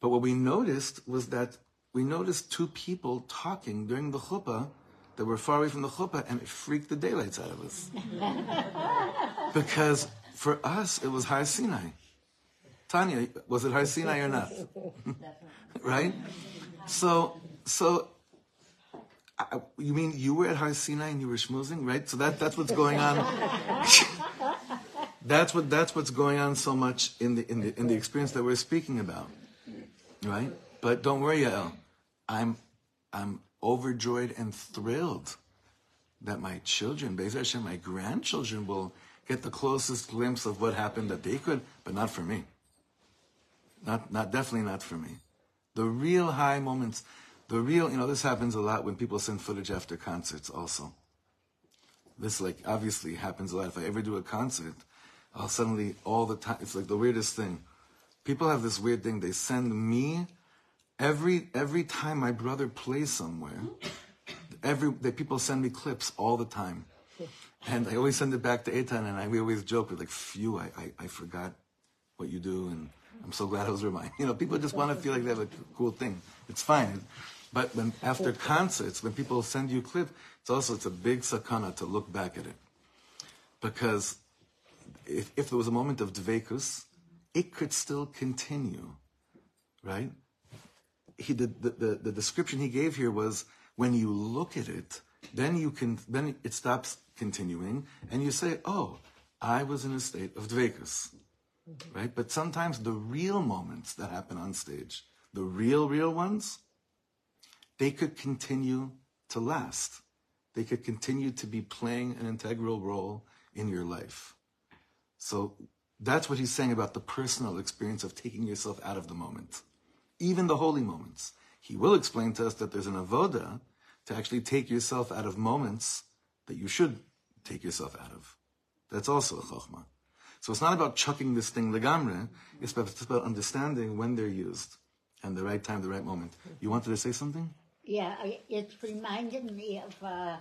But what we noticed was that we noticed two people talking during the chuppah that were far away from the chuppah, and it freaked the daylights out of us. because for us, it was Har Sinai. Tanya, was it Har Sinai or not? right? So, so I, you mean you were at Har Sinai and you were schmoozing, right? So that that's what's going on. that's what that's what's going on so much in the in the in the experience that we're speaking about, right? But don't worry, Yael. I'm I'm overjoyed and thrilled that my children, Be'ez Hashem, my grandchildren will get the closest glimpse of what happened that they could, but not for me. Not, not definitely not for me. The real high moments, the real, you know, this happens a lot when people send footage after concerts also. This like obviously happens a lot. If I ever do a concert, I'll suddenly all the time, it's like the weirdest thing. People have this weird thing. They send me every, every time my brother plays somewhere, every, the people send me clips all the time. And I always send it back to Eitan, and I, we always joke, we're like, phew, I, I, I forgot what you do, and I'm so glad I was reminded. You know, people just want to feel like they have a cool thing. It's fine. But when after concerts, when people send you a clip, it's also it's a big sakana to look back at it. Because if, if there was a moment of dvekus, it could still continue, right? He the, the, the, the description he gave here was when you look at it, then you can then it stops continuing, and you say, "Oh, I was in a state of dvekus." Mm-hmm. right? But sometimes the real moments that happen on stage, the real, real ones, they could continue to last. They could continue to be playing an integral role in your life. So that's what he's saying about the personal experience of taking yourself out of the moment, even the holy moments. He will explain to us that there's an avoda to actually take yourself out of moments that you should take yourself out of. That's also a chokhmah. So it's not about chucking this thing legamre. It's about, it's about understanding when they're used and the right time, the right moment. You wanted to say something? Yeah, it reminded me of uh,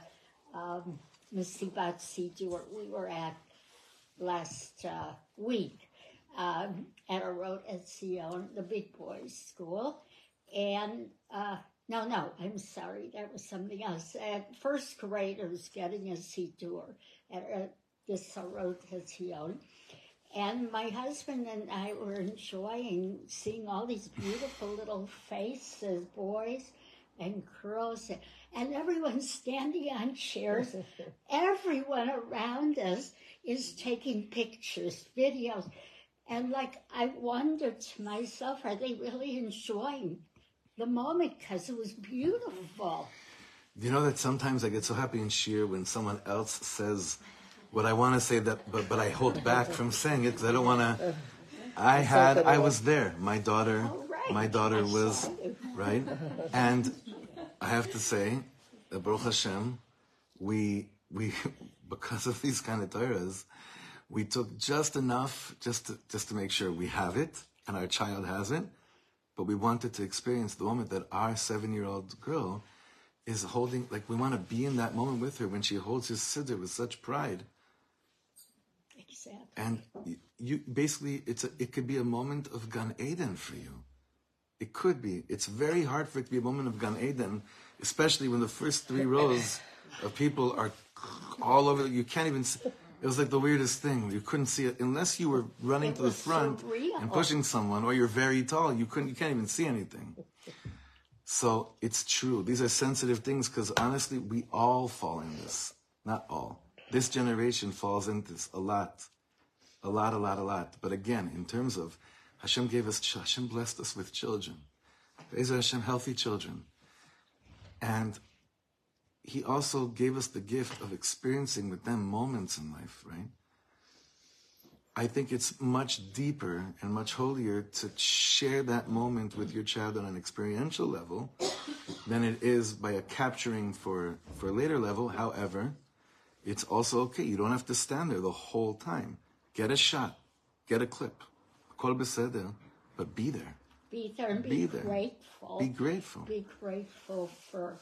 um, Masibat Sidur we were at last uh, week um, at Orot Etzion, the big boys' school. And uh, no, no, I'm sorry, that was something else. At first graders getting a Sidur at uh, this road at Sion. And my husband and I were enjoying seeing all these beautiful little faces, boys and girls, and everyone standing on chairs. Everyone around us is taking pictures, videos. And like, I wondered to myself, are they really enjoying the moment? Because it was beautiful. You know that sometimes I get so happy and Shir when someone else says what I want to say that, but, but I hold back from saying it because I don't want to. I had, I was there. My daughter, Oh. My daughter was, right? And I have to say, that Baruch Hashem, we, we, because of these kind of Torahs, we took just enough just to, just to make sure we have it and our child has it. But we wanted to experience the moment that our seven year old girl is holding, like, we want to be in that moment with her when she holds his siddur with such pride. Exactly. And you, you basically, it's a, it could be a moment of Gan Eden for you. It could be. It's very hard for it to be a moment of Gan Eden, especially when the first three rows of people are all over. You can't even. See, it was like the weirdest thing. You couldn't see it unless you were running It to the front and pushing someone, or you're very tall. You couldn't. You can't even see anything. So it's true. These are sensitive things because honestly, we all fall in this. Not all. This generation falls into this a lot. A lot, a lot, a lot. But again, in terms of Hashem gave us, Hashem blessed us with children. Be'ezer Hashem, healthy children. And He also gave us the gift of experiencing with them moments in life, right? I think it's much deeper and much holier to share that moment with your child on an experiential level than it is by a capturing for, for a later level. However, it's also okay. You don't have to stand there the whole time. Get a shot, get a clip. Kol beseder, but be there. Be there and be, Be there. grateful. Be grateful. Be grateful for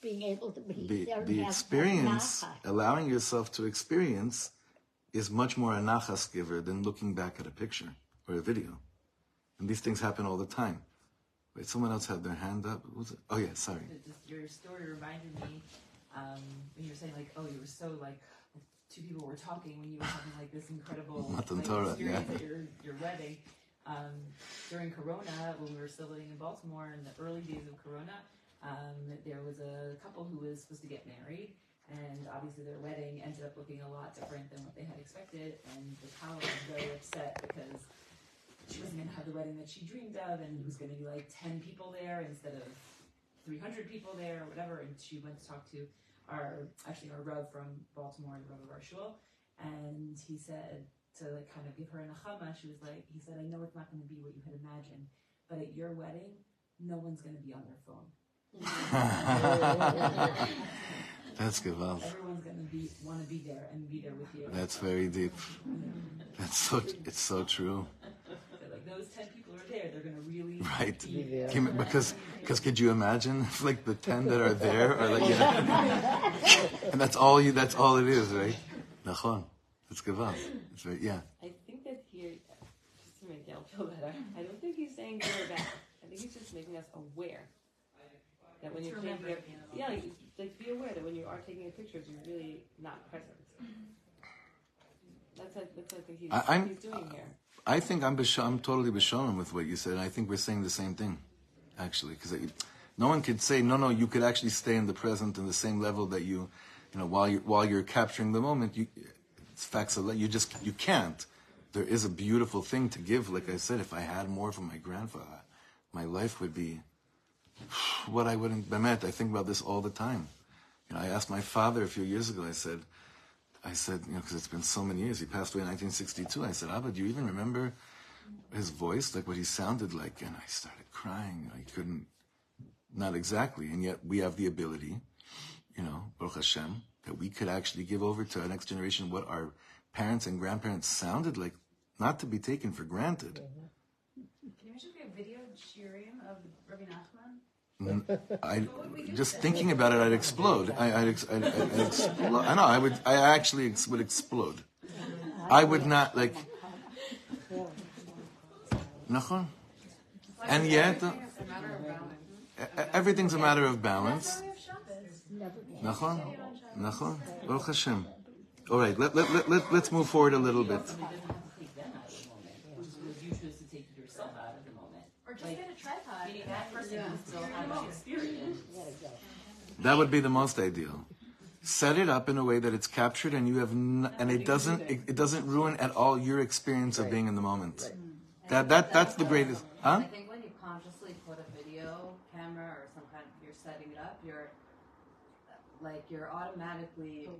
being able to be The, there. the experience, allowing yourself to experience, is much more a nachas giver than looking back at a picture or a video. And these things happen all the time. Wait, someone else had their hand up. Who's? Oh yeah, sorry. Your story reminded me um, when you were saying like, oh, you were so like two people were talking when you were having like this incredible like, experience yeah. at your your wedding. Um, during Corona, when we were still living in Baltimore in the early days of Corona, um, there was a couple who was supposed to get married, and obviously their wedding ended up looking a lot different than what they had expected, and the couple was very upset because she wasn't going to have the wedding that she dreamed of, and it was going to be like 10 people there instead of 300 people there or whatever. And she went to talk to our, actually, our Rev from Baltimore, the Rev of our shul, and he said to like kind of give her a nachama, she was like, he said, I know it's not going to be what you had imagined, but at your wedding, no one's going to be on their phone. That's gewalt. Everyone's going to be want to be there and be there with you. That's very deep. Mm-hmm. That's so. It's so true. So, like those 10 people are there, they're going to really Right. be there. Can- because because could you imagine if like the ten that are there are like you know, and that's all you that's all it is, right? Nachon. It's gewalt. It's very yeah. I think that here, just to make Gail feel better, I don't think he's saying good or bad. I think he's just making us aware that when you're taking a, yeah, like, like be aware that when you are taking pictures, you're really not present. Mm-hmm. That's what, that's what I think he's, I- I'm- he's doing here. I think I'm I'm totally b'shalom with what you said. I think we're saying the same thing, actually, because no one could say no, no. You could actually stay in the present in the same level that you, you know, while you're, while you're capturing the moment. You, it's facts of life. You just you can't. There is a beautiful thing to give. Like I said, if I had more from my grandfather, my life would be what I wouldn't. Bemet, I think about this all the time. You know, I asked my father a few years ago. I said, I said, you know, because it's been so many years. He passed away in 1962. I said, Abba, do you even remember his voice, like what he sounded like? And I started crying. I couldn't, not exactly. And yet we have the ability, you know, Baruch Hashem, that we could actually give over to our next generation what our parents and grandparents sounded like, not to be taken for granted. Can you if we have video shiurim of Rabbi Nachman? I just thinking about it, I'd explode. I, I'd explode. I know. I would. I actually ex, would explode. I would not like. Nachon. And yet, uh, everything's a matter of balance. Nachon. Nachon. Hashem. All right. Let, let, let, let's move forward a little bit. It doesn't take them out of the moment. Would you choose to take yourself out of the moment? Or just Like, get a tripod. Meaning that person can still have that experience. That would be the most ideal. Set it up in a way that it's captured and you have, n- and it doesn't, it, it doesn't ruin at all your experience of being in the moment. That that that's the greatest, huh? I think when you consciously put a video camera or some kind, you're setting it up. You're like you're automatically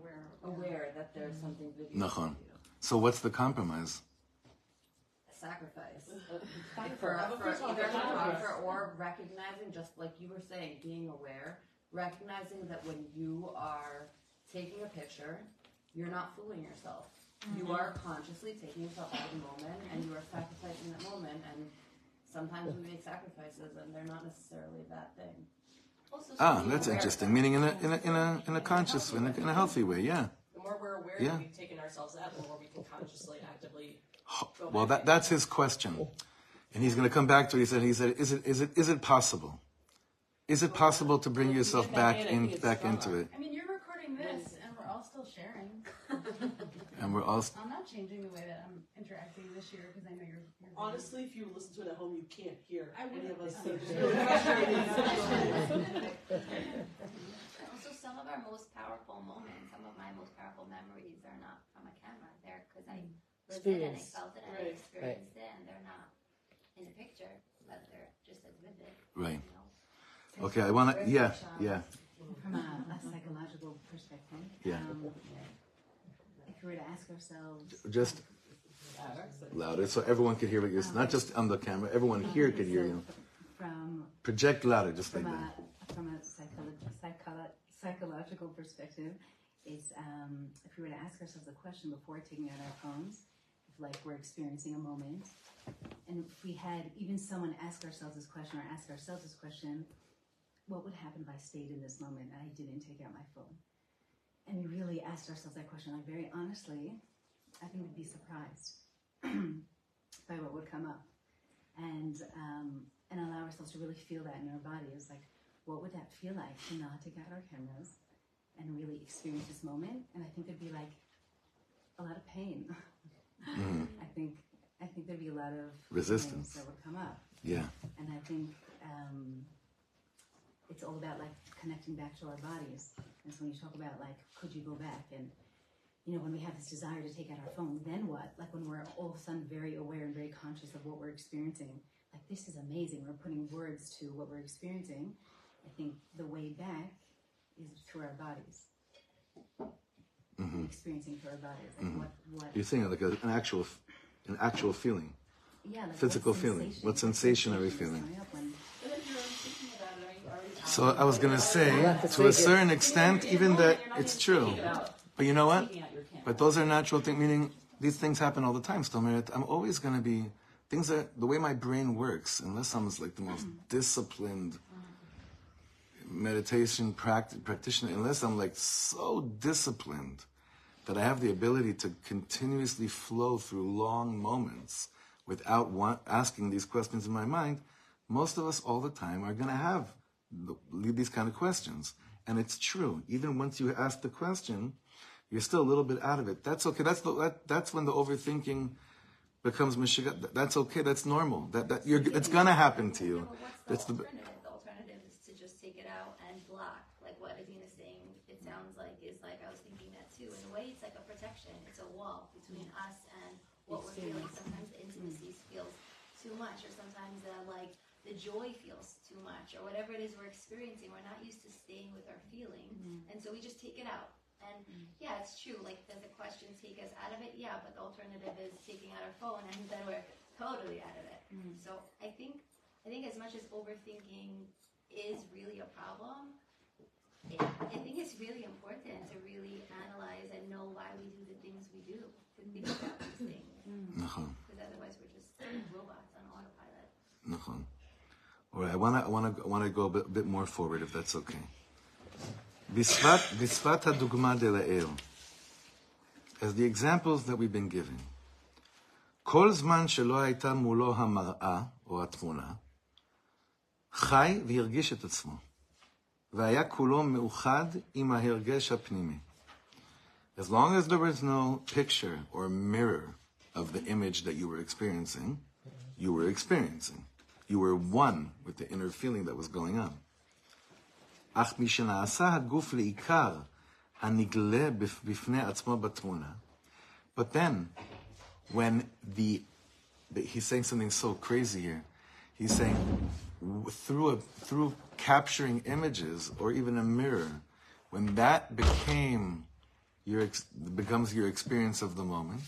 aware, that there's something video. Nachon. So what's the compromise? Sacrifice. Like for, for either photographer or recognizing, just like you were saying, being aware, recognizing that when you are taking a picture, you're not fooling yourself. You are consciously taking yourself out of the moment, and you are sacrificing that moment. And sometimes we make sacrifices, and they're not necessarily a bad thing. Ah, that's interesting. Meaning in a in a in a in a conscious, in a, in a healthy way. Yeah. The more we're aware Yeah. that we've taken ourselves out, the more we can consciously, actively. Go Well, that that's his question, and he's going to come back to it. He said, he said, is it is it is it possible? Is it possible to bring yourself back in back into it? I mean, you're recording this, and we're all still sharing. And we're all I'm not changing the way that I'm interacting expecting this year? Because I know you're. you're Honestly, if you listen to it at home, you can't hear I any would- of us. I So would- it's really frustrating. Also, some of our most powerful moments, some of my most powerful memories are not from a camera. They're because I lived it and I Experience. felt it and I Right. experienced it, and they're not in the picture, but they're just as vivid. Right. You know? Okay, I wanna. Yeah, yeah. From a, a psychological perspective, Yeah. um, if we were to ask ourselves, Just louder so everyone could hear what you're. Not just on the camera. Everyone here could hear you. from Project louder, just like from that. a from a psycholo- psycholo- psychological perspective, is um, if we were to ask ourselves a question before taking out our phones, if like we're experiencing a moment, and if we had even someone ask ourselves this question or ask ourselves this question, what would happen if I stayed in this moment and I didn't take out my phone? And we really asked ourselves that question, like very honestly, I think we'd be surprised by what would come up, and um, and allow ourselves to really feel that in our bodies, like what would that feel like to not take out our cameras and really experience this moment? And I think there'd be like a lot of pain. Mhm. I think I think there'd be a lot of Resistance. that would come up. Yeah. And I think um, it's all about like connecting back to our bodies. And so when you talk about like, could you go back? And you know, when we have this desire to take out our phone, then what? Like when we're all of a sudden very aware and very conscious of what we're experiencing. Like this is amazing. We're putting words to what we're experiencing. I think the way back is through our bodies. Hmm Experiencing through our bodies. Like Mhm. what what You're saying like a, an actual, an actual feeling. yeah, like physical what feeling. sensation- What sensation are we feeling? coming up when- But if you're thinking about it, are you already So I was gonna say, to a certain extent, even that it's true. But you know what? taking out your camera. But those are natural things, meaning these things happen all the time, Stomerit. I'm always going to be, things are, the way my brain works, unless I'm like the most disciplined meditation pract- practitioner, unless I'm like so disciplined that I have the ability to continuously flow through long moments without want, asking these questions in my mind, most of us all the time are going to have the, these kind of questions. And it's true. Even once you ask the question, you're still a little bit out of it. That's okay. That's the, that, that's when the overthinking becomes mishiga. That's okay. That's normal. That, that you're, it's gonna happen to you. That's the the, alternative? The alternative is to just take it out and block. Like what Adina's saying, it sounds like is like I was thinking that too. In a way, it's like a protection. It's a wall between us and what we're feeling. Sometimes the intimacy feels too much, or sometimes the like the joy feels too much, or whatever it is we're experiencing. We're not used to staying with our feeling, mm-hmm. and so we just take it out. And mm-hmm. yeah, it's true. Like, does the question take us out of it? Yeah, but the alternative is taking out our phone, and then we're totally out of it. Mm-hmm. So I think, I think as much as overthinking is really a problem, it, I think it's really important to really analyze and know why we right, I wanna, I wanna, I wanna go a bit, bit more forward, if that's okay. בשפת, בשפת הדוגמה דלעיל, as the examples that we've been given, כל זמן שלא הייתה מולו המראה או התמונה, חי והרגיש את עצמו, והיה כולו מאוחד עם ההרגש הפנימי. As long as there was no picture or mirror of the image that you were experiencing, you were experiencing. You were one with the inner feeling that was going on. אך משנעשה הגוף לעיקר הנגלה בפ- בפני עצמו בתמונה. But then, when the, the he's saying something so crazy here. He's saying w- through a, through capturing images or even a mirror, when that became your ex- becomes your experience of the moment,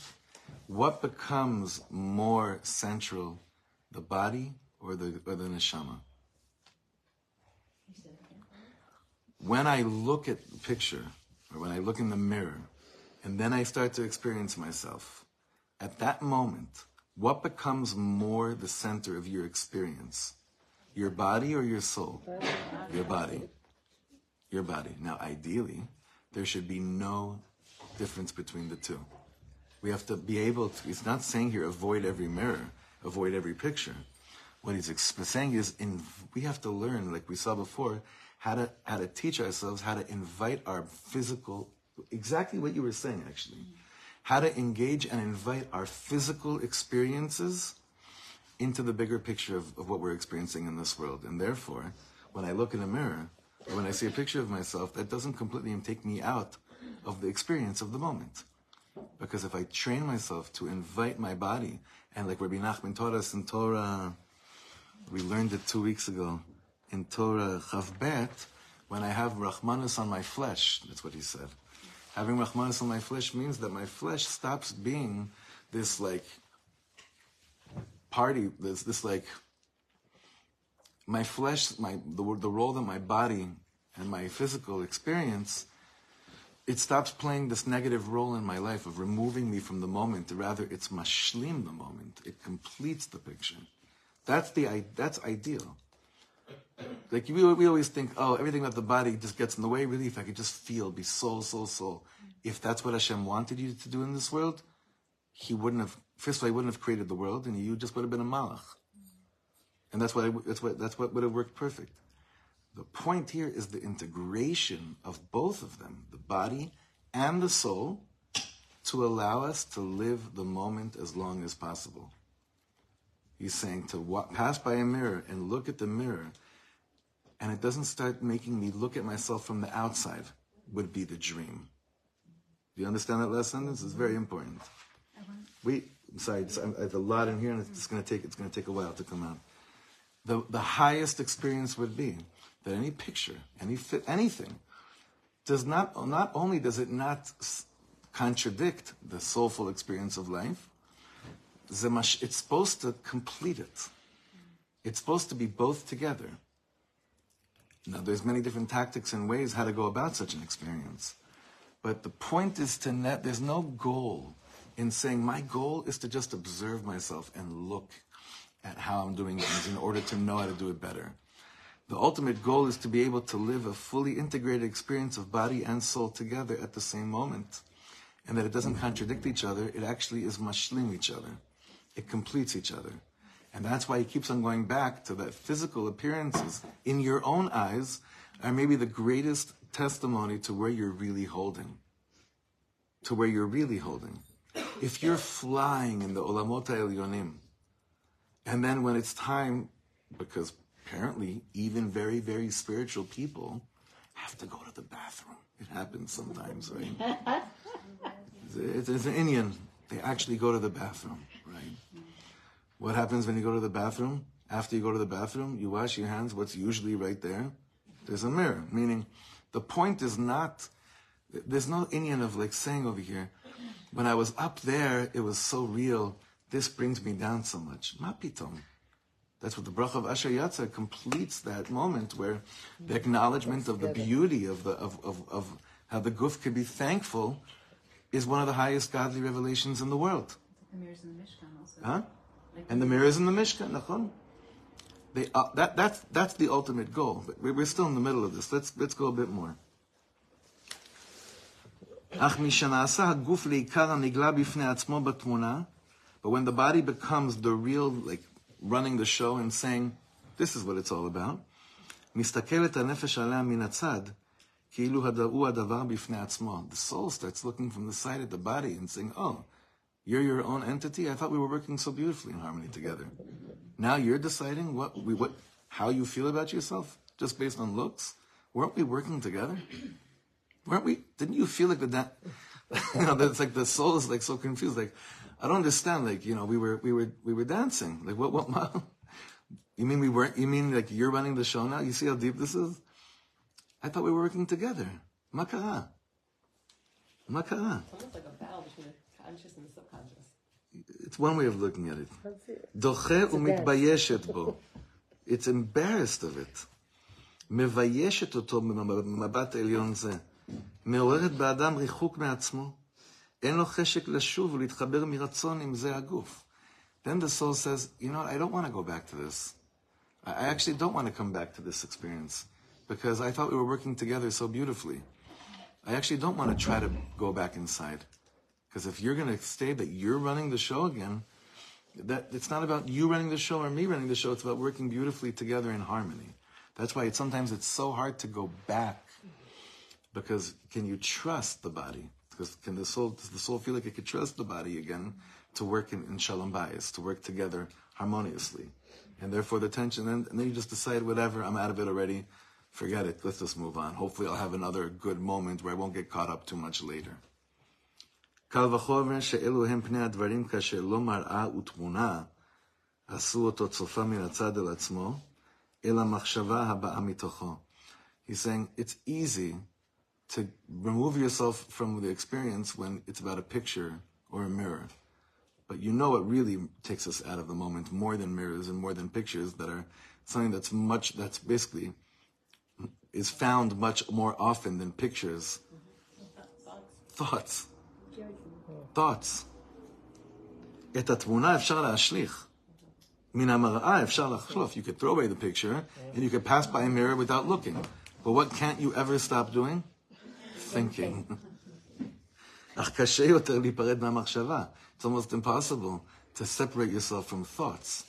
what becomes more central, the body or the or the neshama? When I look at the picture, or when I look in the mirror, and then I start to experience myself, at that moment, what becomes more the center of your experience? Your body or your soul? Your body. Your body. Now, ideally, there should be no difference between the two. We have to be able to, it's not saying here avoid every mirror, avoid every picture. What he's saying is in, we have to learn, like we saw before, how to, how to teach ourselves how to invite our physical, exactly what you were saying actually, how to engage and invite our physical experiences into the bigger picture of, of what we're experiencing in this world. And therefore, when I look in a mirror, or when I see a picture of myself, that doesn't completely take me out of the experience of the moment. Because if I train myself to invite my body, and like Rabbi Nachman taught us in Torah, we learned it two weeks ago, in Torah Chavbet, when I have Rahmanus on my flesh, that's what he said. Having Rahmanus on my flesh means that my flesh stops being this like party, this, this like, my flesh, my, the, the role that my body and my physical experience, it stops playing this negative role in my life of removing me from the moment. Rather, it's mashlim the moment. It completes the picture. That's the, that's ideal. Like we, we always think, oh, everything about the body just gets in the way. Really, if I could just feel, be soul, soul, soul. If that's what Hashem wanted you to do in this world, He wouldn't have. First of all, He wouldn't have created the world, and you just would have been a malach. And that's why that's what that's what would have worked perfect. The point here is the integration of both of them, the body and the soul, to allow us to live the moment as long as possible. He's saying to walk, pass by a mirror and look at the mirror, and it doesn't start making me look at myself from the outside, would be the dream. Do you understand that lesson? This is very important. We, I'm sorry, I have a lot in here, and it's going to take it's going to take a while to come out. The the highest experience would be that any picture, any fit, anything, does not not only does it not contradict the soulful experience of life, it's supposed to complete it. It's supposed to be both together. Now, there's many different tactics and ways how to go about such an experience. But the point is to net, there's no goal in saying my goal is to just observe myself and look at how I'm doing things in order to know how to do it better. The ultimate goal is to be able to live a fully integrated experience of body and soul together at the same moment. And that it doesn't contradict each other, it actually is mashlim each other. It completes each other. And that's why he keeps on going back to that physical appearances in your own eyes are maybe the greatest testimony to where you're really holding. To where you're really holding. If you're flying in the Olamot Elyonim, and then when it's time, because apparently even very, very spiritual people have to go to the bathroom. It happens sometimes, right? it's, it's an inyan. They actually go to the bathroom, right? What happens when you go to the bathroom? After you go to the bathroom, you wash your hands. What's usually right there? There's a mirror. Meaning, the point is not, there's no inyan of like saying over here, when I was up there, it was so real. This brings me down so much. Mapitom. That's what the bracha of Asher Yatzar completes that moment where the acknowledgement of the beauty of the of, of, of how the guf could be thankful is one of the highest godly revelations in the world. The mirrors in the Mishkan also. Huh? And the mirror is in the Mishkan, Nachon. They, uh, that, that's, that's the ultimate goal. But we're still in the middle of this. Let's, let's go a bit more. But when the body becomes the real, like, running the show and saying, this is what it's all about, the soul starts looking from the side at the body and saying, oh, you're your own entity? I thought we were working so beautifully in harmony together. Now you're deciding what we what how you feel about yourself just based on looks? Weren't we working together? Weren't we? Didn't you feel like that you know, it's like the soul is like so confused. Like, I don't understand. Like, you know, we were we were we were dancing. Like, what what? You mean we weren't? You mean like you're running the show now? You see how deep this is? I thought we were working together. Makara. Makara. It's almost like a battle between the conscious and the subconscious. It's one way of looking at it. Doche umitbayeshet bo. It's embarrassed of it. מביישת אותו במבט עליון זה. מעוררת באדם ריחוק מעצמו. אין לו חשק לשוב ולהתחבר מרצון עם זה הגוף. Then the soul says, you know what, I don't want to go back to this. I actually don't want to come back to this experience because I thought we were working together so beautifully. I actually don't want to try to go back inside. Because if you're going to stay that you're running the show again, that it's not about you running the show or me running the show. It's about working beautifully together in harmony. That's why it's, sometimes it's so hard to go back because can you trust the body? Because can the soul, does the soul feel like it could trust the body again to work in, in shalom bayis, to work together harmoniously? And therefore the tension, and, and then you just decide, whatever, I'm out of it already, forget it, let's just move on. Hopefully I'll have another good moment where I won't get caught up too much later. קל וחומר שאלו הם פני הדברים כאשר לא מראה ותמונה עשו אותו צופה מן הצד אל עצמו, אלא מחשבה הבאה מתוכו. He's saying it's easy to remove yourself from the experience when it's about a picture or a mirror. But you know what really takes us out of the moment more than mirrors and more than pictures that are something that's much, that's basically, is found much more often than pictures. Thoughts. Thoughts. את התמונה אפשר להשליך. מן המראה אפשר לחלוף. You could throw away the picture and you could pass by a mirror without looking. But what can't you ever stop doing? Thinking. אך קשה יותר להיפרד מהמחשבה. It's almost impossible to separate yourself from thoughts.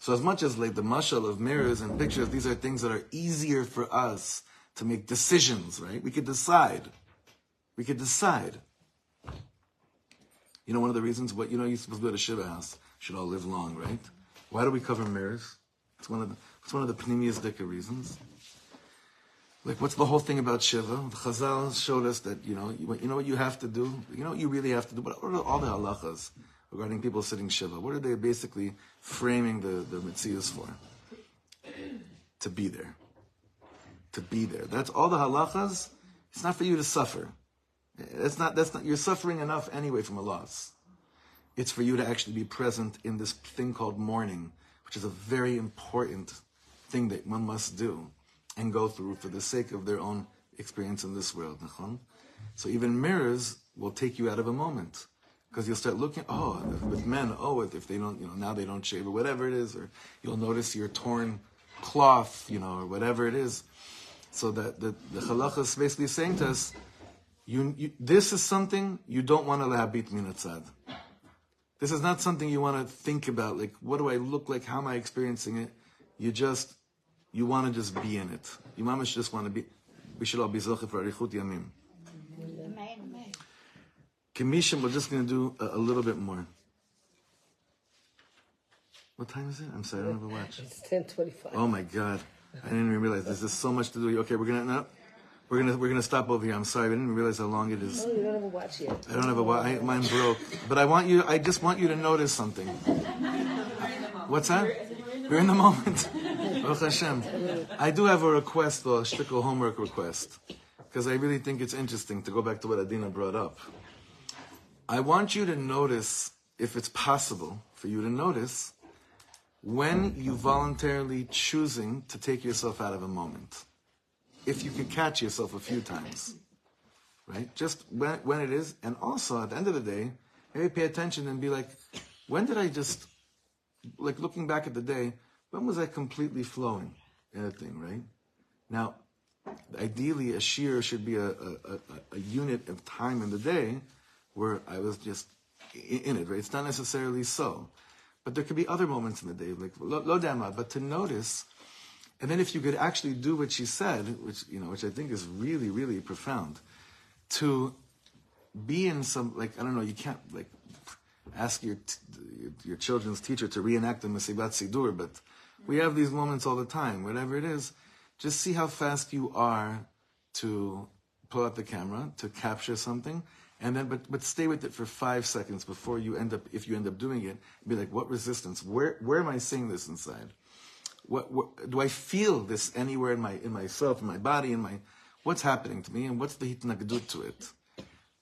So as much as like the mashal of mirrors and pictures, these are things that are easier for us to make decisions, right? We could decide. We could decide. You know, one of the reasons, what you know, you're supposed to go to Shiva house, should all live long, right? Why do we cover mirrors? It's one of the, it's one of the pnimiyus reasons. Like, what's the whole thing about Shiva? The Chazal showed us that, you know, you, you know what you have to do? You know what you really have to do? What are all the halachas regarding people sitting Shiva? What are they basically framing the, the mitzvahs for? To be there. To be there. That's all the halachas. It's not for you to suffer. That's not, that's not, you're suffering enough anyway from a loss. It's for you to actually be present in this thing called mourning, which is a very important thing that one must do and go through for the sake of their own experience in this world. So even mirrors will take you out of a moment because you'll start looking. Oh, with men, oh, if they don't, you know, now they don't shave or whatever it is, or you'll notice your torn cloth, you know, or whatever it is. So that the, the halacha is basically saying to us, you, you, this is something you don't want to lahabit minatzad. This is not something you want to think about. Like, what do I look like? How am I experiencing it? You just you want to just be in it. You mamish just want to be. We should all be zoche for arichut yamim. Kamishim, we're just going to do a, a, little bit more. What time is it? I'm sorry, I don't have a watch. It's ten twenty-five. Oh my God, I didn't even realize there's just so much to do. Okay, we're gonna no, we're gonna we're gonna stop over here. I'm sorry, I didn't realize how long it is. Oh, you don't have a watch yet. I don't have a watch. I, mine broke. But I want you. I just want you to notice something. What's that? We're in the moment. Baruch Hashem. I do have a request, though, a shtickle homework request, because I really think it's interesting to go back to what Adina brought up. I want you to notice, if it's possible for you to notice, when you voluntarily choosing to take yourself out of a moment. If you can catch yourself a few times, right? Just when, when it is, and also at the end of the day, maybe pay attention and be like, when did I just, like looking back at the day, when was I completely flowing in a thing, right? Now, ideally, a shiur should be a, a, a, a, unit of time in the day where I was just in it, right? It's not necessarily so. But there could be other moments in the day, like lo dama, but to notice, and then if you could actually do what she said, which, you know, which I think is really, really profound, to be in some, like, I don't know, you can't, like, ask your, your children's teacher to reenact the Mesibat Sidur, but we have these moments all the time, whatever it is. Just see how fast you are to pull out the camera, to capture something, and then, but, but stay with it for five seconds before you end up, if you end up doing it, be like, what resistance? Where, where am I seeing this inside? What, what, do I feel this anywhere in my, in myself, in my body, in my, what's happening to me, and what's the hitnagdut to it?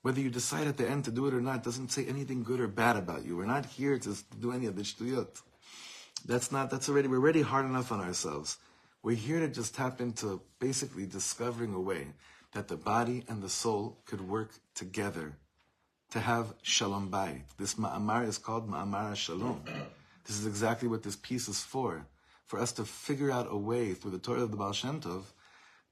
Whether you decide at the end to do it or not doesn't say anything good or bad about you. We're not here to do any of the shtuyot. That's not, that's already, we're already hard enough on ourselves. We're here to just tap into basically discovering a way that the body and the soul could work together to have shalom bayit. This ma'amar is called ma'amar shalom. This is exactly what this piece is for. For us to figure out a way through the Torah of the Baal Shem Tov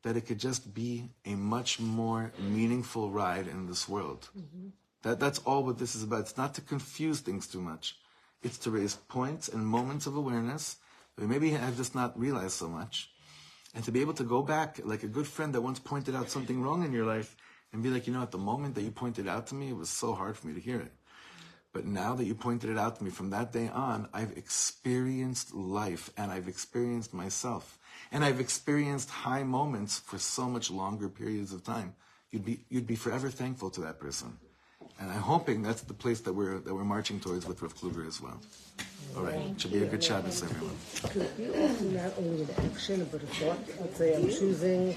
that it could just be a much more meaningful ride in this world. Mm-hmm. That, that's all what this is about. It's not to confuse things too much. It's to raise points and moments of awareness that we maybe have just not realized so much. And to be able to go back, like a good friend that once pointed out something wrong in your life, and be like, you know, at the moment that you pointed out to me, it was so hard for me to hear it. But now that you pointed it out to me from that day on, I've experienced life and I've experienced myself. And I've experienced high moments for so much longer periods of time. You'd be, you'd be forever thankful to that person. And I'm hoping that's the place that we're, that we're marching towards with Rav Kluger as well. All right. Should be a good Shabbos, everyone. Could you also not only an action, but a thought? Let's say I'm choosing